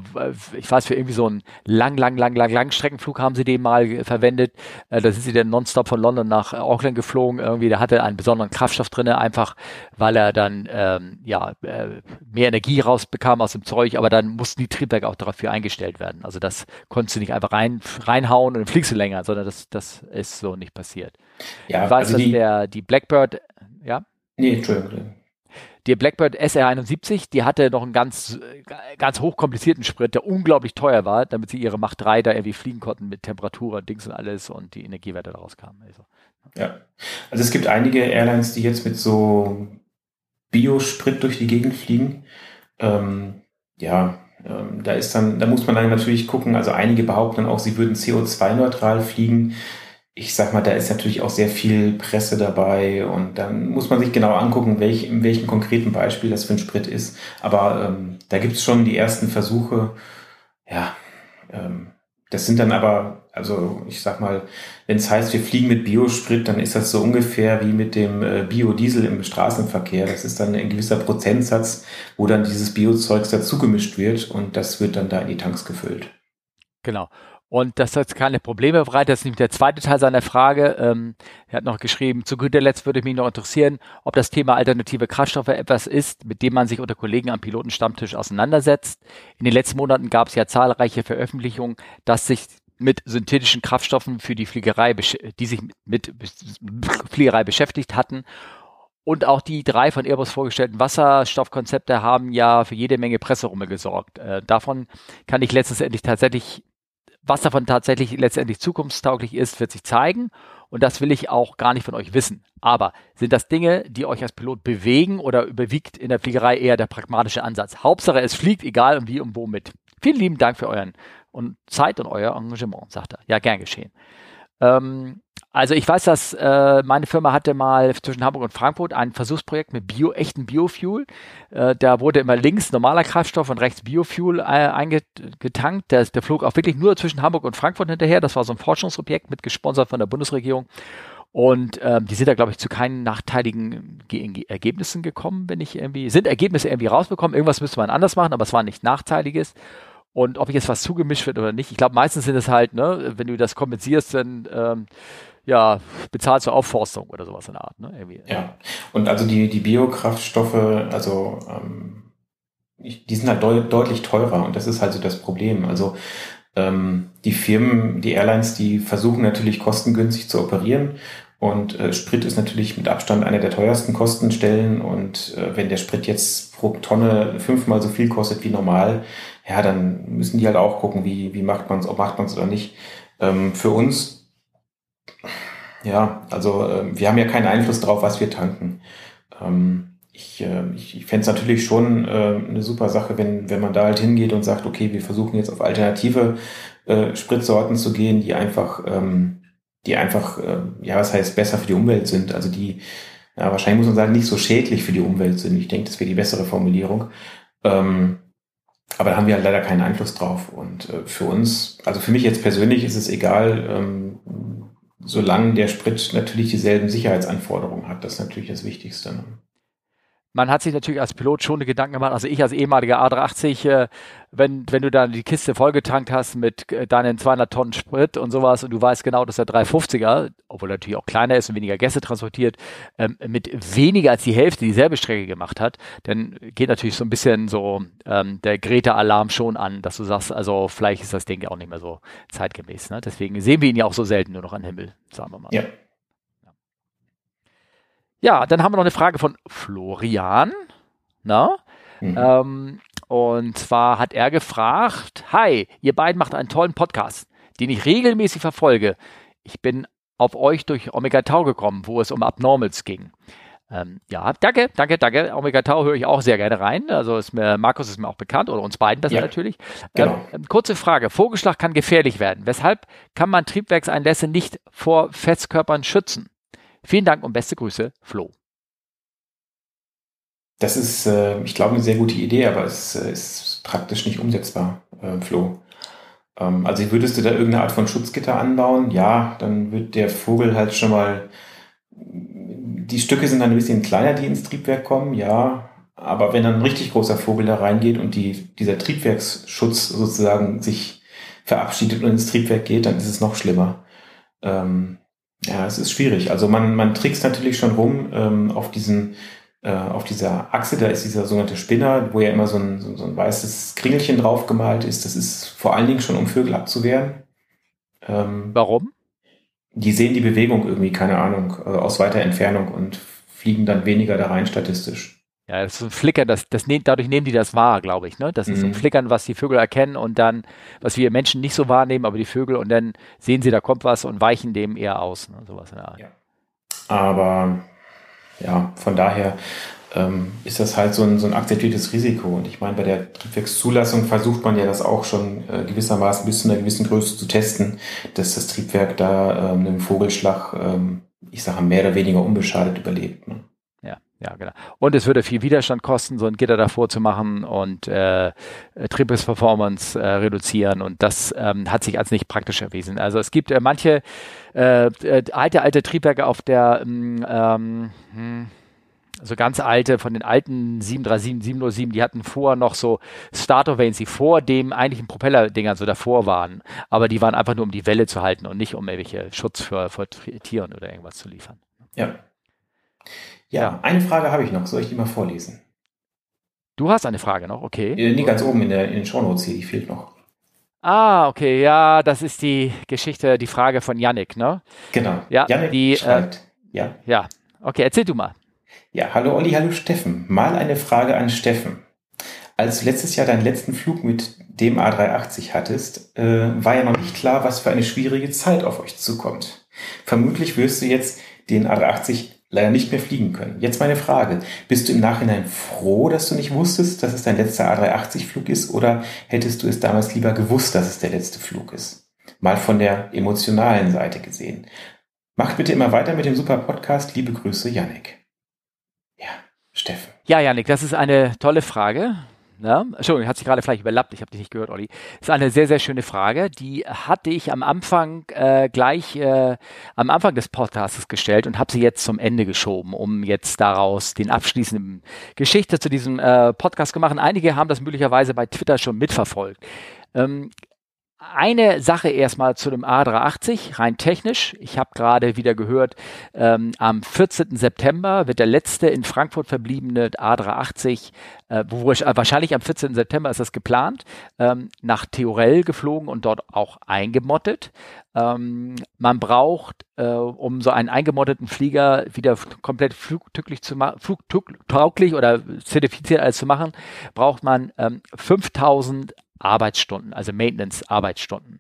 ich weiß, für irgendwie so einen lang, lang, lang, lang, lang Streckenflug haben sie den mal verwendet. Äh, da sind sie dann nonstop von London nach Auckland geflogen. Irgendwie, der hatte einen besonderen Kraftstoff drinne, einfach weil er dann ähm, ja äh, mehr Energie rausbekam aus dem Zeug, aber dann mussten die Triebwerke auch dafür eingestellt werden. Also das konntest du nicht einfach rein, reinhauen und dann fliegst du länger, sondern das, das ist so nicht passiert. Ja, ich weiß, also dass der, die Blackbird, ja? Nee, Entschuldigung die Blackbird SR71, die hatte noch einen ganz, ganz hochkomplizierten Sprit, der unglaublich teuer war, damit sie ihre Macht 3 da irgendwie fliegen konnten mit Temperatur und Dings und alles und die Energiewerte daraus kamen. Also. Ja, also es gibt einige Airlines, die jetzt mit so Biosprit durch die Gegend fliegen. Ähm, ja, ähm, da ist dann, da muss man dann natürlich gucken. Also einige behaupten auch, sie würden CO2-neutral fliegen ich sag mal, da ist natürlich auch sehr viel Presse dabei und dann muss man sich genau angucken, welch, in welchem konkreten Beispiel das für ein Sprit ist. Aber ähm, da gibt's schon die ersten Versuche. Ja, ähm, das sind dann aber, also ich sag mal, wenn es heißt, wir fliegen mit Biosprit, dann ist das so ungefähr wie mit dem äh, Biodiesel im Straßenverkehr. Das ist dann ein gewisser Prozentsatz, wo dann dieses Biozeugs dazugemischt wird und das wird dann da in die Tanks gefüllt. Genau. Und das hat keine Probleme bereitet. Das ist nämlich der zweite Teil seiner Frage. Ähm, er hat noch geschrieben, zu guter Letzt würde mich noch interessieren, ob das Thema alternative Kraftstoffe etwas ist, mit dem man sich unter Kollegen am Pilotenstammtisch auseinandersetzt. In den letzten Monaten gab es ja zahlreiche Veröffentlichungen, dass sich mit synthetischen Kraftstoffen für die Fliegerei, die sich mit Fliegerei beschäftigt hatten. Und auch die drei von Airbus vorgestellten Wasserstoffkonzepte haben ja für jede Menge Presserummel gesorgt. Äh, davon kann ich letztendlich tatsächlich was davon tatsächlich letztendlich zukunftstauglich ist, wird sich zeigen. Und das will ich auch gar nicht von euch wissen. Aber sind das Dinge, die euch als Pilot bewegen oder überwiegt in der Fliegerei eher der pragmatische Ansatz? Hauptsache, es fliegt, egal um wie und wo mit. Vielen lieben Dank für euren und Zeit und euer Engagement, sagt er. Ja, gern geschehen. Ähm, also ich weiß, dass äh, meine Firma hatte mal zwischen Hamburg und Frankfurt ein Versuchsprojekt mit Bio, echten Biofuel. Äh, da wurde immer links normaler Kraftstoff und rechts Biofuel äh, eingetankt. Der, der flog auch wirklich nur zwischen Hamburg und Frankfurt hinterher. Das war so ein Forschungsobjekt mit gesponsert von der Bundesregierung. Und ähm, die sind da, glaube ich, zu keinen nachteiligen Ge Ergebnissen gekommen, wenn ich irgendwie, sind Ergebnisse irgendwie rausbekommen. Irgendwas müsste man anders machen, aber es war nicht nachteiliges. Und ob jetzt was zugemischt wird oder nicht, ich glaube, meistens sind es halt, ne, wenn du das kompensierst, dann ähm, ja, bezahlst du Aufforstung oder sowas in der Art. Ne? Irgendwie. Ja, und also die, die Biokraftstoffe, also ähm, die sind halt deut deutlich teurer und das ist halt so das Problem. Also ähm, die Firmen, die Airlines, die versuchen natürlich kostengünstig zu operieren und äh, Sprit ist natürlich mit Abstand eine der teuersten Kostenstellen und äh, wenn der Sprit jetzt pro Tonne fünfmal so viel kostet wie normal, ja, dann müssen die halt auch gucken, wie, wie macht man es, ob macht man es oder nicht. Ähm, für uns, ja, also äh, wir haben ja keinen Einfluss darauf, was wir tanken. Ähm, ich, äh, ich, ich fände es natürlich schon äh, eine super Sache, wenn, wenn man da halt hingeht und sagt, okay, wir versuchen jetzt auf alternative äh, Spritsorten zu gehen, die einfach, ähm, die einfach, äh, ja, was heißt besser für die Umwelt sind, also die, ja, wahrscheinlich muss man sagen, nicht so schädlich für die Umwelt sind. Ich denke, das wäre die bessere Formulierung. Ähm, aber da haben wir halt leider keinen Einfluss drauf. Und äh, für uns, also für mich jetzt persönlich ist es egal, ähm, solange der Sprit natürlich dieselben Sicherheitsanforderungen hat. Das ist natürlich das Wichtigste. Man hat sich natürlich als Pilot schon Gedanken gemacht, also ich als ehemaliger A380, äh, wenn, wenn du dann die Kiste vollgetankt hast mit äh, deinen 200 Tonnen Sprit und sowas und du weißt genau, dass der 350er, obwohl er natürlich auch kleiner ist und weniger Gäste transportiert, ähm, mit weniger als die Hälfte dieselbe Strecke gemacht hat, dann geht natürlich so ein bisschen so ähm, der Greta-Alarm schon an, dass du sagst, also vielleicht ist das Ding auch nicht mehr so zeitgemäß. Ne? Deswegen sehen wir ihn ja auch so selten nur noch am Himmel, sagen wir mal. Ja. Ja, dann haben wir noch eine Frage von Florian. Na? Mhm. Ähm, und zwar hat er gefragt: Hi, ihr beiden macht einen tollen Podcast, den ich regelmäßig verfolge. Ich bin auf euch durch Omega Tau gekommen, wo es um Abnormals ging. Ähm, ja, danke, danke, danke. Omega Tau höre ich auch sehr gerne rein. Also ist mir, Markus ist mir auch bekannt oder uns beiden das ja, natürlich. Genau. Ähm, kurze Frage. Vogelschlag kann gefährlich werden. Weshalb kann man Triebwerkseinlässe nicht vor Festkörpern schützen? Vielen Dank und beste Grüße, Flo. Das ist, äh, ich glaube, eine sehr gute Idee, aber es äh, ist praktisch nicht umsetzbar, äh, Flo. Ähm, also würdest du da irgendeine Art von Schutzgitter anbauen? Ja, dann wird der Vogel halt schon mal, die Stücke sind dann ein bisschen kleiner, die ins Triebwerk kommen, ja. Aber wenn dann ein richtig großer Vogel da reingeht und die, dieser Triebwerksschutz sozusagen sich verabschiedet und ins Triebwerk geht, dann ist es noch schlimmer. Ähm, ja, es ist schwierig. Also man, man trickst natürlich schon rum ähm, auf diesen äh, auf dieser Achse, da ist dieser sogenannte Spinner, wo ja immer so ein, so, so ein weißes Kringelchen drauf gemalt ist. Das ist vor allen Dingen schon, um Vögel abzuwehren. Ähm, Warum? Die sehen die Bewegung irgendwie, keine Ahnung, äh, aus weiter Entfernung und fliegen dann weniger da rein statistisch. Ja, das ist ein Flickern, das, das ne, dadurch nehmen die das wahr, glaube ich. Ne? Das ist mhm. so ein mhm. Flickern, was die Vögel erkennen und dann, was wir Menschen nicht so wahrnehmen, aber die Vögel und dann sehen sie, da kommt was und weichen dem eher aus. Ne? Sowas in der Art. Ja. Aber ja, von daher ähm, ist das halt so ein, so ein akzeptiertes Risiko. Und ich meine, bei der Triebwerkszulassung versucht man ja das auch schon äh, gewissermaßen bis zu einer gewissen Größe zu testen, dass das Triebwerk da ähm, einem Vogelschlag, ähm, ich sage mehr oder weniger unbeschadet überlebt. Ne? Ja, genau. Und es würde viel Widerstand kosten, so ein Gitter davor zu machen und äh, Triebwerksperformance äh, reduzieren. Und das ähm, hat sich als nicht praktisch erwiesen. Also es gibt äh, manche äh, äh alte, alte Triebwerke auf der ähm, hm, so ganz alte, von den alten 737, 707, die hatten vorher noch so Starter Vanes, die vor dem eigentlichen Propeller-Dingern so davor waren. Aber die waren einfach nur, um die Welle zu halten und nicht um irgendwelche Schutz für, für Tieren oder irgendwas zu liefern. Ja. Ja, eine Frage habe ich noch. Soll ich die mal vorlesen? Du hast eine Frage noch, okay. Äh, nee, ganz oben in, der, in den Shownotes hier, die fehlt noch. Ah, okay, ja, das ist die Geschichte, die Frage von Yannick, ne? Genau. Ja, Yannick die, äh, schreibt, äh, ja. Ja, okay, erzähl du mal. Ja, hallo Olli, hallo Steffen. Mal eine Frage an Steffen. Als du letztes Jahr deinen letzten Flug mit dem A380 hattest, äh, war ja noch nicht klar, was für eine schwierige Zeit auf euch zukommt. Vermutlich wirst du jetzt den A380 leider nicht mehr fliegen können. Jetzt meine Frage. Bist du im Nachhinein froh, dass du nicht wusstest, dass es dein letzter A380-Flug ist oder hättest du es damals lieber gewusst, dass es der letzte Flug ist? Mal von der emotionalen Seite gesehen. Macht bitte immer weiter mit dem super Podcast. Liebe Grüße, Yannick. Ja, Steffen. Ja, Yannick, das ist eine tolle Frage. Ja, Entschuldigung, hat sich gerade vielleicht überlappt, ich habe dich nicht gehört, Olli. Das ist eine sehr, sehr schöne Frage. Die hatte ich am Anfang äh, gleich äh, am Anfang des Podcasts gestellt und habe sie jetzt zum Ende geschoben, um jetzt daraus den abschließenden Geschichte zu diesem äh, Podcast zu machen. Einige haben das möglicherweise bei Twitter schon mitverfolgt. Ähm, eine Sache erstmal zu dem A380, rein technisch. Ich habe gerade wieder gehört, ähm, am 14. September wird der letzte in Frankfurt verbliebene A380, äh, wo, wahrscheinlich am 14. September ist das geplant, ähm, nach Theorel geflogen und dort auch eingemottet. Ähm, man braucht, äh, um so einen eingemotteten Flieger wieder komplett flugtauglich zu machen, flugtauglich oder zertifiziert als zu machen, braucht man ähm, 5000 Arbeitsstunden, also Maintenance-Arbeitsstunden.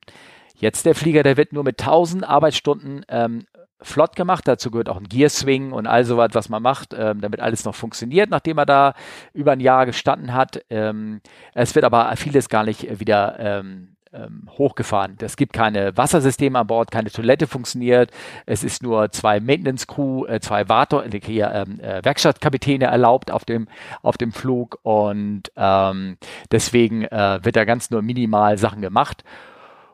Jetzt der Flieger, der wird nur mit 1000 Arbeitsstunden ähm, flott gemacht. Dazu gehört auch ein Gear Swing und all sowas, was man macht, ähm, damit alles noch funktioniert, nachdem er da über ein Jahr gestanden hat. Ähm, es wird aber vieles gar nicht wieder ähm, ähm, hochgefahren. Es gibt keine Wassersysteme an Bord, keine Toilette funktioniert. Es ist nur zwei Maintenance Crew, äh, zwei Warto äh, äh, Werkstattkapitäne erlaubt auf dem, auf dem Flug und ähm, deswegen äh, wird da ganz nur minimal Sachen gemacht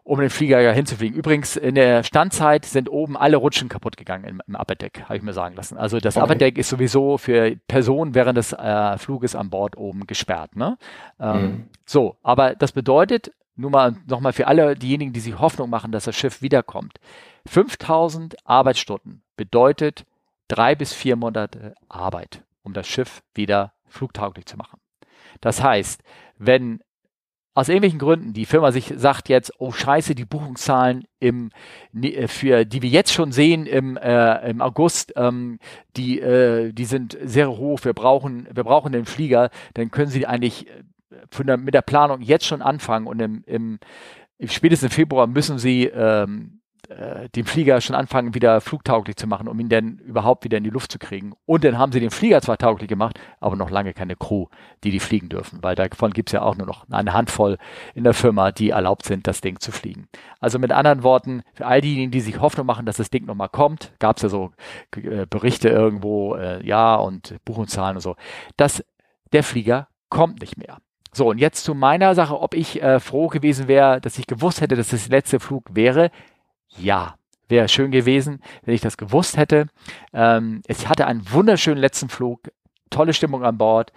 um den Flieger hinzufliegen. Übrigens, in der Standzeit sind oben alle Rutschen kaputt gegangen im, im Upper Deck, habe ich mir sagen lassen. Also das okay. Upper Deck ist sowieso für Personen während des äh, Fluges an Bord oben gesperrt. Ne? Ähm, mhm. So, aber das bedeutet, nur mal nochmal für alle diejenigen, die sich Hoffnung machen, dass das Schiff wiederkommt. 5000 Arbeitsstunden bedeutet drei bis vier Monate Arbeit, um das Schiff wieder flugtauglich zu machen. Das heißt, wenn aus irgendwelchen Gründen die Firma sich sagt jetzt, oh scheiße, die Buchungszahlen im, äh, für, die wir jetzt schon sehen im, äh, im August, ähm, die, äh, die sind sehr hoch, wir brauchen, wir brauchen den Flieger, dann können sie eigentlich äh, der, mit der Planung jetzt schon anfangen und im, im, im spätestens im Februar müssen sie ähm, äh, den Flieger schon anfangen, wieder flugtauglich zu machen, um ihn dann überhaupt wieder in die Luft zu kriegen. Und dann haben sie den Flieger zwar tauglich gemacht, aber noch lange keine Crew, die die fliegen dürfen, weil davon gibt es ja auch nur noch eine Handvoll in der Firma, die erlaubt sind, das Ding zu fliegen. Also mit anderen Worten, für all diejenigen, die sich Hoffnung machen, dass das Ding nochmal kommt, gab es ja so äh, Berichte irgendwo, äh, ja, und Buchungszahlen und so, dass der Flieger kommt nicht mehr. So, und jetzt zu meiner Sache, ob ich äh, froh gewesen wäre, dass ich gewusst hätte, dass das der letzte Flug wäre. Ja, wäre schön gewesen, wenn ich das gewusst hätte. Ähm, ich hatte einen wunderschönen letzten Flug, tolle Stimmung an Bord.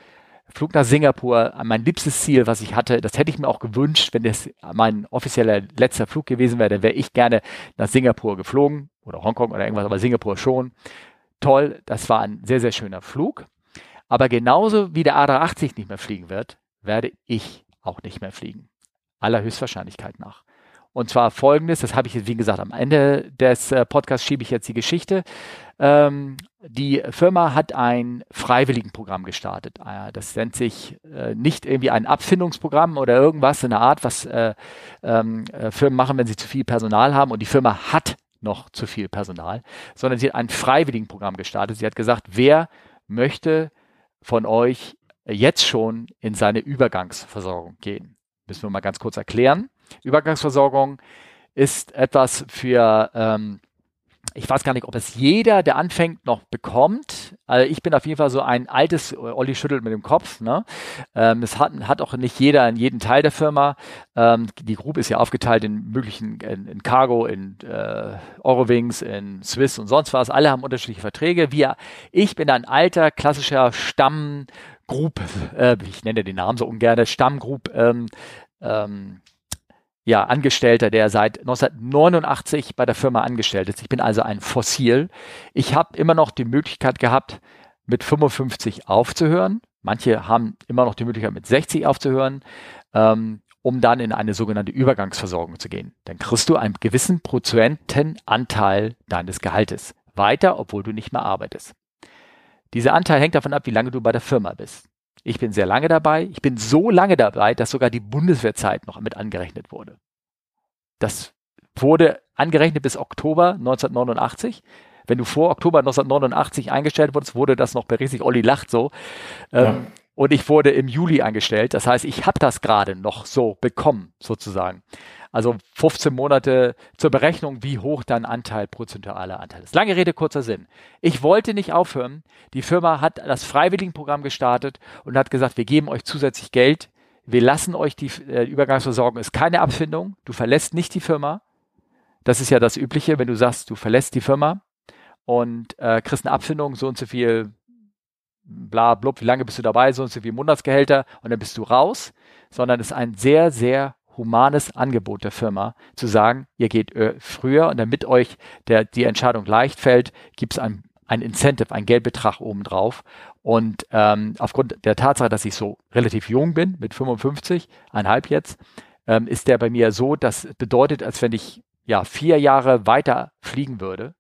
Flug nach Singapur, mein liebstes Ziel, was ich hatte, das hätte ich mir auch gewünscht, wenn das mein offizieller letzter Flug gewesen wäre, dann wäre ich gerne nach Singapur geflogen oder Hongkong oder irgendwas, aber Singapur schon. Toll, das war ein sehr, sehr schöner Flug. Aber genauso wie der A380 nicht mehr fliegen wird, werde ich auch nicht mehr fliegen. Aller Höchstwahrscheinlichkeit nach. Und zwar folgendes, das habe ich jetzt, wie gesagt, am Ende des äh, Podcasts schiebe ich jetzt die Geschichte. Ähm, die Firma hat ein Freiwilligenprogramm gestartet. Äh, das nennt sich äh, nicht irgendwie ein Abfindungsprogramm oder irgendwas in der Art, was äh, ähm, äh, Firmen machen, wenn sie zu viel Personal haben. Und die Firma hat noch zu viel Personal, sondern sie hat ein Freiwilligenprogramm gestartet. Sie hat gesagt, wer möchte von euch jetzt schon in seine Übergangsversorgung gehen? Müssen wir mal ganz kurz erklären. Übergangsversorgung ist etwas für, ähm, ich weiß gar nicht, ob es jeder, der anfängt, noch bekommt. Also ich bin auf jeden Fall so ein altes, Olli schüttelt mit dem Kopf. Ne? Ähm, es hat, hat auch nicht jeder in jedem Teil der Firma. Ähm, die Group ist ja aufgeteilt in möglichen, in, in Cargo, in äh, Eurowings, in Swiss und sonst was. Alle haben unterschiedliche Verträge. Wir, ich bin ein alter, klassischer Stamm, Group, äh, ich nenne den Namen so ungern, Stammgroup, ähm, ähm, ja, Angestellter, der seit 1989 bei der Firma angestellt ist. Ich bin also ein Fossil. Ich habe immer noch die Möglichkeit gehabt, mit 55 aufzuhören. Manche haben immer noch die Möglichkeit, mit 60 aufzuhören, ähm, um dann in eine sogenannte Übergangsversorgung zu gehen. Dann kriegst du einen gewissen Prozentenanteil deines Gehaltes weiter, obwohl du nicht mehr arbeitest. Dieser Anteil hängt davon ab, wie lange du bei der Firma bist. Ich bin sehr lange dabei. Ich bin so lange dabei, dass sogar die Bundeswehrzeit noch mit angerechnet wurde. Das wurde angerechnet bis Oktober 1989. Wenn du vor Oktober 1989 eingestellt wurdest, wurde das noch berechtigt. Olli lacht so. Ähm, ja. Und ich wurde im Juli eingestellt. Das heißt, ich habe das gerade noch so bekommen, sozusagen. Also 15 Monate zur Berechnung, wie hoch dein Anteil, prozentualer Anteil ist. Lange Rede, kurzer Sinn. Ich wollte nicht aufhören. Die Firma hat das Freiwilligenprogramm gestartet und hat gesagt, wir geben euch zusätzlich Geld. Wir lassen euch die äh, Übergangsversorgung, ist keine Abfindung. Du verlässt nicht die Firma. Das ist ja das Übliche, wenn du sagst, du verlässt die Firma und äh, kriegst eine Abfindung, so und so viel, bla, blub, wie lange bist du dabei, so und so viel Monatsgehälter und dann bist du raus, sondern es ist ein sehr, sehr humanes Angebot der Firma, zu sagen, ihr geht äh, früher und damit euch der, die Entscheidung leicht fällt, gibt es ein, ein Incentive, ein Geldbetrag obendrauf. Und ähm, aufgrund der Tatsache, dass ich so relativ jung bin, mit 55, einhalb jetzt, ähm, ist der bei mir so, das bedeutet, als wenn ich ja vier Jahre weiter fliegen würde,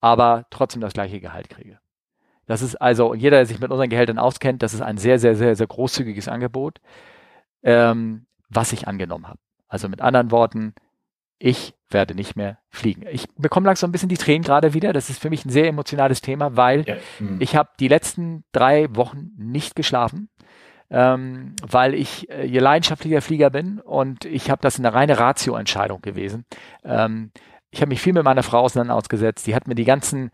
aber trotzdem das gleiche Gehalt kriege. Das ist also, jeder, der sich mit unseren Gehältern auskennt, das ist ein sehr, sehr, sehr, sehr großzügiges Angebot. Ähm, was ich angenommen habe. Also mit anderen Worten, ich werde nicht mehr fliegen. Ich bekomme langsam ein bisschen die Tränen gerade wieder. Das ist für mich ein sehr emotionales Thema, weil ja. hm. ich habe die letzten drei Wochen nicht geschlafen, ähm, weil ich äh, hier leidenschaftlicher Flieger bin und ich habe das eine reine Ratio-Entscheidung gewesen. Ähm, ich habe mich viel mit meiner Frau auseinandergesetzt. Die hat mir die ganzen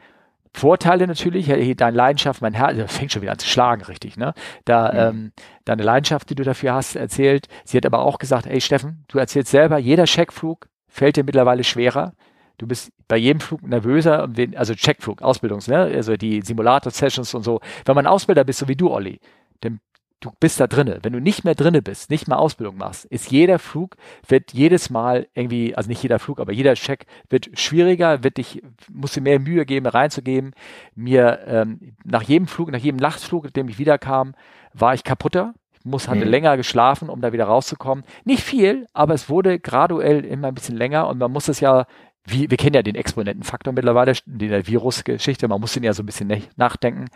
Vorteile natürlich, deine Leidenschaft, mein Herz, das fängt schon wieder an zu schlagen, richtig, ne? Da, mhm. ähm, deine Leidenschaft, die du dafür hast, erzählt. Sie hat aber auch gesagt, ey Steffen, du erzählst selber, jeder Checkflug fällt dir mittlerweile schwerer. Du bist bei jedem Flug nervöser, also Checkflug, Ausbildungs, ne? Also die Simulator-Sessions und so. Wenn man Ausbilder bist, so wie du, Olli, dann du bist da drinne. Wenn du nicht mehr drinne bist, nicht mehr Ausbildung machst, ist jeder Flug, wird jedes Mal irgendwie, also nicht jeder Flug, aber jeder Check wird schwieriger, wird dich, musst du mehr Mühe geben, reinzugeben. Mir, ähm, nach jedem Flug, nach jedem Nachtflug, nachdem ich wiederkam, war ich kaputter. Ich muss, hatte mhm. länger geschlafen, um da wieder rauszukommen. Nicht viel, aber es wurde graduell immer ein bisschen länger und man muss es ja wie, wir kennen ja den Exponentenfaktor mittlerweile, in der Virusgeschichte, man muss den ja so ein bisschen nachdenken.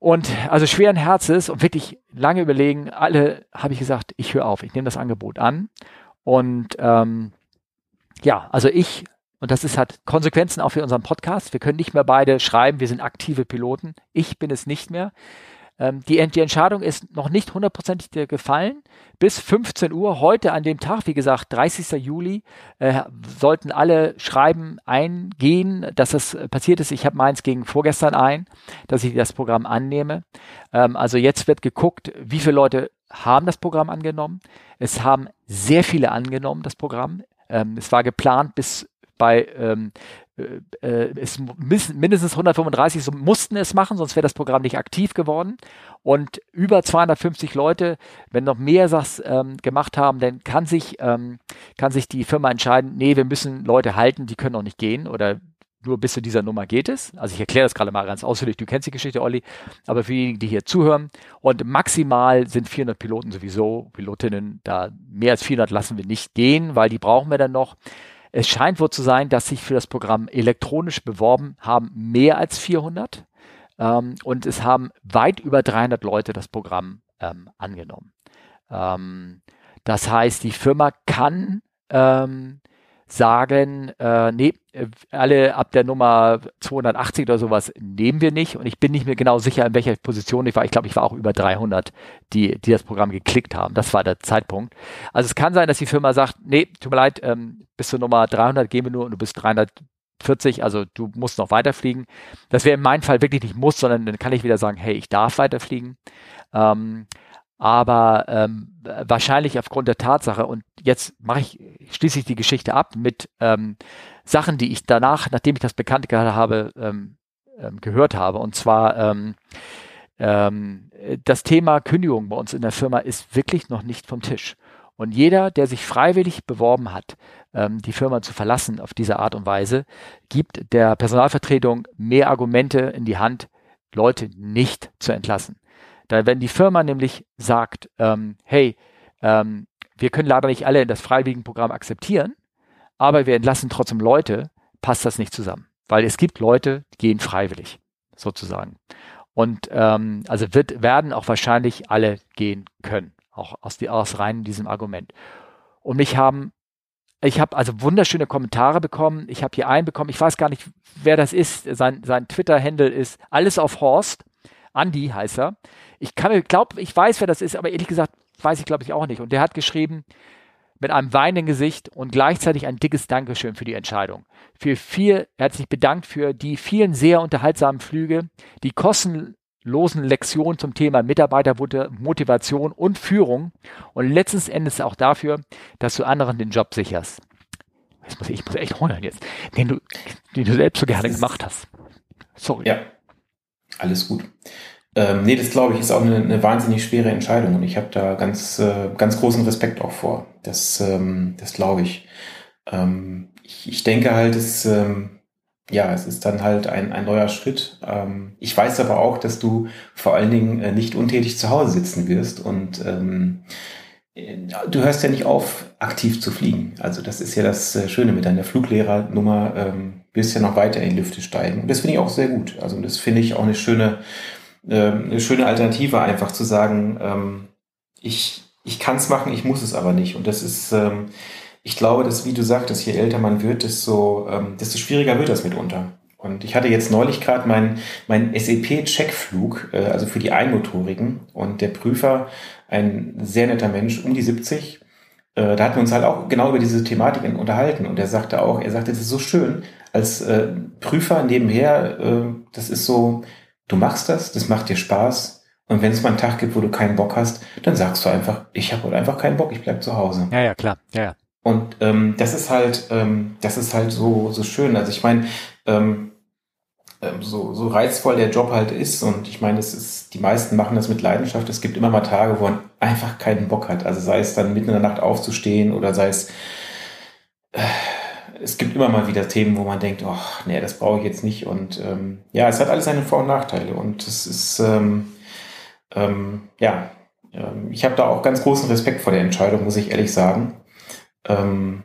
Und also schweren Herzens und wirklich lange überlegen, alle habe ich gesagt, ich höre auf, ich nehme das Angebot an. Und ähm, ja, also ich, und das ist hat Konsequenzen auch für unseren Podcast. Wir können nicht mehr beide schreiben, wir sind aktive Piloten. Ich bin es nicht mehr. Ähm, die, die, Entscheidung ist noch nicht hundertprozentig gefallen. Bis 15 Uhr heute an dem Tag, wie gesagt, 30. Juli, äh, sollten alle Schreiben eingehen, dass das passiert ist. Ich habe meins gegen vorgestern ein, dass ich das Programm annehme. Ähm, also jetzt wird geguckt, wie viele Leute haben das Programm angenommen. Es haben sehr viele angenommen, das Programm. Ähm, es war geplant bis bei ähm, äh, äh es mindestens 135 so mussten es machen, sonst wäre das Programm nicht aktiv geworden. Und über 250 Leute, wenn noch mehr das ähm, gemacht haben, dann kann sich, ähm, kann sich die Firma entscheiden, nee, wir müssen Leute halten, die können auch nicht gehen oder nur bis zu dieser Nummer geht es. Also ich erkläre das gerade mal ganz ausführlich. Du kennst die Geschichte, Olli. Aber für diejenigen, die hier zuhören und maximal sind 400 Piloten sowieso, Pilotinnen, da mehr als 400 lassen wir nicht gehen, weil die brauchen wir dann noch. Es scheint wohl zu sein, dass sich für das Programm elektronisch beworben haben mehr als 400 ähm, und es haben weit über 300 Leute das Programm ähm, angenommen. Ähm, das heißt, die Firma kann ähm, sagen, äh, nee, äh, alle ab der Nummer 280 oder sowas nehmen wir nicht. Und ich bin nicht mehr genau sicher, in welcher Position ich war. Ich glaube, ich war auch über 300, die, die das Programm geklickt haben. Das war der Zeitpunkt. Also es kann sein, dass die Firma sagt, nee, tut mir leid, ähm, bis zur Nummer 300 gehen wir nur und du bist 340, also du musst noch weiterfliegen. Das wäre in meinem Fall wirklich nicht muss, sondern dann kann ich wieder sagen, hey, ich darf weiterfliegen. Ähm, aber ähm, wahrscheinlich aufgrund der Tatsache, und jetzt mache ich, schließe ich die Geschichte ab mit ähm, Sachen, die ich danach, nachdem ich das bekannt gehört habe, ähm, ähm, gehört habe. Und zwar ähm, ähm, das Thema Kündigung bei uns in der Firma ist wirklich noch nicht vom Tisch. Und jeder, der sich freiwillig beworben hat, ähm, die Firma zu verlassen auf diese Art und Weise, gibt der Personalvertretung mehr Argumente in die Hand, Leute nicht zu entlassen. Da, wenn die Firma nämlich sagt, ähm, hey, ähm, wir können leider nicht alle in das Freiwilligenprogramm akzeptieren, aber wir entlassen trotzdem Leute, passt das nicht zusammen. Weil es gibt Leute, die gehen freiwillig, sozusagen. Und ähm, also wird, werden auch wahrscheinlich alle gehen können, auch aus, die, aus rein diesem Argument. Und mich haben, ich habe also wunderschöne Kommentare bekommen. Ich habe hier einen bekommen, ich weiß gar nicht, wer das ist. Sein, sein Twitter-Handle ist alles auf Horst. Andy heißt er. Ich kann glaube, ich weiß, wer das ist, aber ehrlich gesagt weiß ich, glaube ich, auch nicht. Und der hat geschrieben, mit einem weinenden Gesicht und gleichzeitig ein dickes Dankeschön für die Entscheidung. Für viel, er hat sich bedankt für die vielen sehr unterhaltsamen Flüge, die kostenlosen Lektionen zum Thema Mitarbeitermotivation und Führung und letzten Endes auch dafür, dass du anderen den Job sicherst. Ich muss, ich muss echt heulen jetzt, den du, den du selbst so gerne gemacht hast. Sorry. Ja, alles gut. Ähm, nee, das glaube ich ist auch eine, eine wahnsinnig schwere Entscheidung und ich habe da ganz, äh, ganz großen Respekt auch vor. Das, ähm, das glaube ich. Ähm, ich. Ich denke halt, es, ähm, ja, es ist dann halt ein, ein neuer Schritt. Ähm, ich weiß aber auch, dass du vor allen Dingen äh, nicht untätig zu Hause sitzen wirst und ähm, du hörst ja nicht auf, aktiv zu fliegen. Also das ist ja das äh, Schöne mit deiner Fluglehrernummer, ähm, ja noch weiter in die Lüfte steigen. Und das finde ich auch sehr gut. Also das finde ich auch eine schöne ähm, eine schöne Alternative, einfach zu sagen, ähm, ich, ich kann es machen, ich muss es aber nicht. Und das ist, ähm, ich glaube, dass, wie du sagtest, je älter man wird, desto, ähm, desto schwieriger wird das mitunter. Und ich hatte jetzt neulich gerade meinen mein SEP-Checkflug, äh, also für die Einmotorigen. Und der Prüfer, ein sehr netter Mensch, um die 70, äh, da hatten wir uns halt auch genau über diese Thematiken unterhalten. Und er sagte auch, er sagte, das ist so schön, als äh, Prüfer nebenher, äh, das ist so, du machst das, das macht dir Spaß. Und wenn es mal einen Tag gibt, wo du keinen Bock hast, dann sagst du einfach, ich habe heute einfach keinen Bock, ich bleib zu Hause. Ja, ja, klar. Ja, ja. Und ähm, das ist halt, ähm, das ist halt so so schön. Also ich meine, ähm, ähm, so, so reizvoll der Job halt ist. Und ich meine, es ist, die meisten machen das mit Leidenschaft. Es gibt immer mal Tage, wo man einfach keinen Bock hat. Also sei es dann mitten in der Nacht aufzustehen oder sei es, äh, es gibt immer mal wieder Themen, wo man denkt, oh, nee, das brauche ich jetzt nicht. Und ähm, ja, es hat alles seine Vor- und Nachteile. Und es ist, ähm, ähm, ja, ähm, ich habe da auch ganz großen Respekt vor der Entscheidung, muss ich ehrlich sagen. Ähm,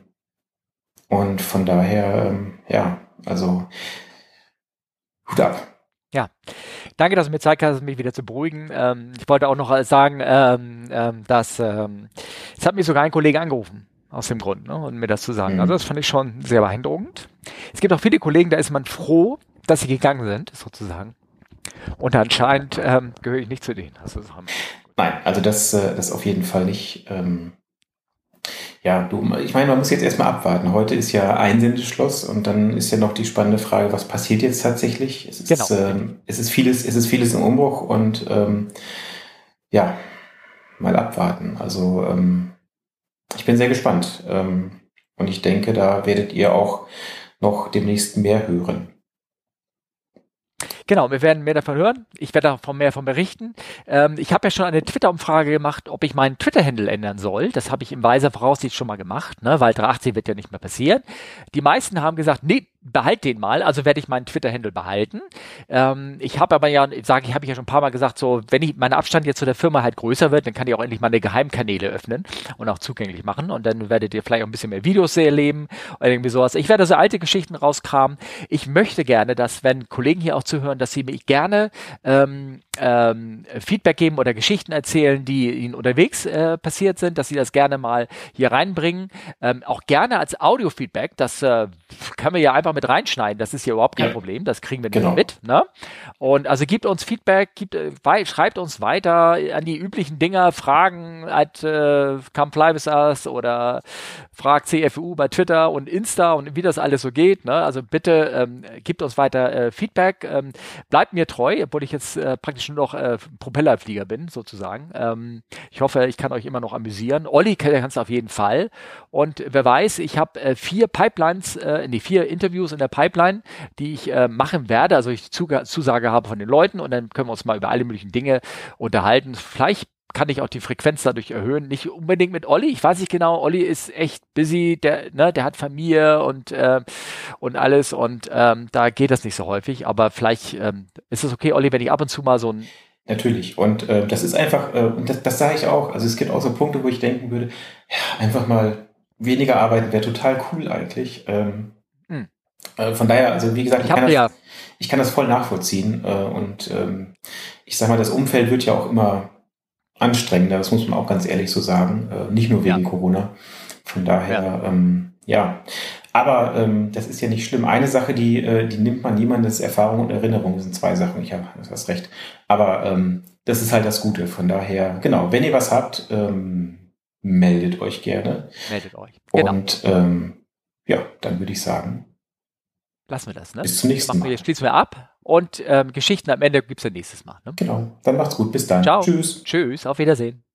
und von daher, ähm, ja, also Hut ab. Ja, danke, dass du mir Zeit hast, mich wieder zu beruhigen. Ähm, ich wollte auch noch sagen, ähm, ähm, dass es hat mich sogar ein Kollege angerufen aus dem Grund ne, und mir das zu sagen. Mhm. Also das fand ich schon sehr beeindruckend. Es gibt auch viele Kollegen, da ist man froh, dass sie gegangen sind, sozusagen. Und anscheinend ähm, gehöre ich nicht zu denen. Also, Nein, also das, äh, das auf jeden Fall nicht. Ähm, ja, du, ich meine, man muss jetzt erstmal abwarten. Heute ist ja Einsendeschluss und dann ist ja noch die spannende Frage, was passiert jetzt tatsächlich? Es ist, genau. ähm, es ist vieles, es ist vieles im Umbruch und ähm, ja, mal abwarten. Also ähm, ich bin sehr gespannt ähm, und ich denke, da werdet ihr auch noch demnächst mehr hören. Genau, wir werden mehr davon hören. Ich werde davon mehr davon berichten. Ähm, ich habe ja schon eine Twitter-Umfrage gemacht, ob ich meinen Twitter-Handle ändern soll. Das habe ich im weiser Voraussicht schon mal gemacht, ne? weil 380 wird ja nicht mehr passieren. Die meisten haben gesagt, nee, behalt den mal, also werde ich meinen Twitter-Handle behalten. Ähm, ich habe aber ja, sage ich, habe ich ja schon ein paar Mal gesagt, so, wenn ich mein Abstand jetzt zu der Firma halt größer wird, dann kann ich auch endlich meine Geheimkanäle öffnen und auch zugänglich machen und dann werdet ihr vielleicht auch ein bisschen mehr Videos erleben oder irgendwie sowas. Ich werde so alte Geschichten rauskramen. Ich möchte gerne, dass, wenn Kollegen hier auch zuhören, dass sie mich gerne ähm, ähm, Feedback geben oder Geschichten erzählen, die ihnen unterwegs äh, passiert sind, dass sie das gerne mal hier reinbringen. Ähm, auch gerne als Audio-Feedback, das äh, können wir ja einfach mit reinschneiden, das ist hier überhaupt kein ja. Problem, das kriegen wir genau. mit. Ne? Und also gibt uns Feedback, gibt, äh, schreibt uns weiter an die üblichen Dinger, Fragen at äh, Come Fly With Us oder fragt CFU bei Twitter und Insta und wie das alles so geht. Ne? Also bitte ähm, gibt uns weiter äh, Feedback, ähm, bleibt mir treu, obwohl ich jetzt äh, praktisch nur noch äh, Propellerflieger bin, sozusagen. Ähm, ich hoffe, ich kann euch immer noch amüsieren. Olli kann es auf jeden Fall. Und wer weiß, ich habe äh, vier Pipelines, äh, nee, vier Interviews in der Pipeline, die ich äh, machen werde. Also ich Zusage habe von den Leuten und dann können wir uns mal über alle möglichen Dinge unterhalten. Vielleicht kann ich auch die Frequenz dadurch erhöhen. Nicht unbedingt mit Olli. Ich weiß nicht genau. Olli ist echt busy. Der, ne, der hat Familie und, äh, und alles. Und ähm, da geht das nicht so häufig. Aber vielleicht ähm, ist es okay, Olli, wenn ich ab und zu mal so ein Natürlich. Und äh, das ist einfach, äh, und das, das sage ich auch. Also es gibt auch so Punkte, wo ich denken würde, ja, einfach mal weniger arbeiten wäre total cool eigentlich. Ähm, hm. äh, von daher, also wie gesagt, ich, ich kann, das, ja. ich kann das voll nachvollziehen. Äh, und ähm, ich sag mal, das Umfeld wird ja auch immer anstrengender, das muss man auch ganz ehrlich so sagen, äh, nicht nur wegen ja. Corona. Von daher, ja. Ähm, ja. Aber ähm, das ist ja nicht schlimm. Eine Sache, die, äh, die nimmt man niemandes Erfahrung und Erinnerung. Das sind zwei Sachen. Ich habe das recht. Aber ähm, das ist halt das Gute. Von daher, genau, wenn ihr was habt, ähm, meldet euch gerne. Meldet euch. Genau. Und ähm, ja, dann würde ich sagen. Lassen wir das, ne? Bis zum nächsten Mal. Wir, schließen wir ab. Und ähm, Geschichten am Ende gibt es ja nächstes Mal. Ne? Genau. Dann macht's gut. Bis dann. Ciao. Tschüss. Tschüss. Auf Wiedersehen.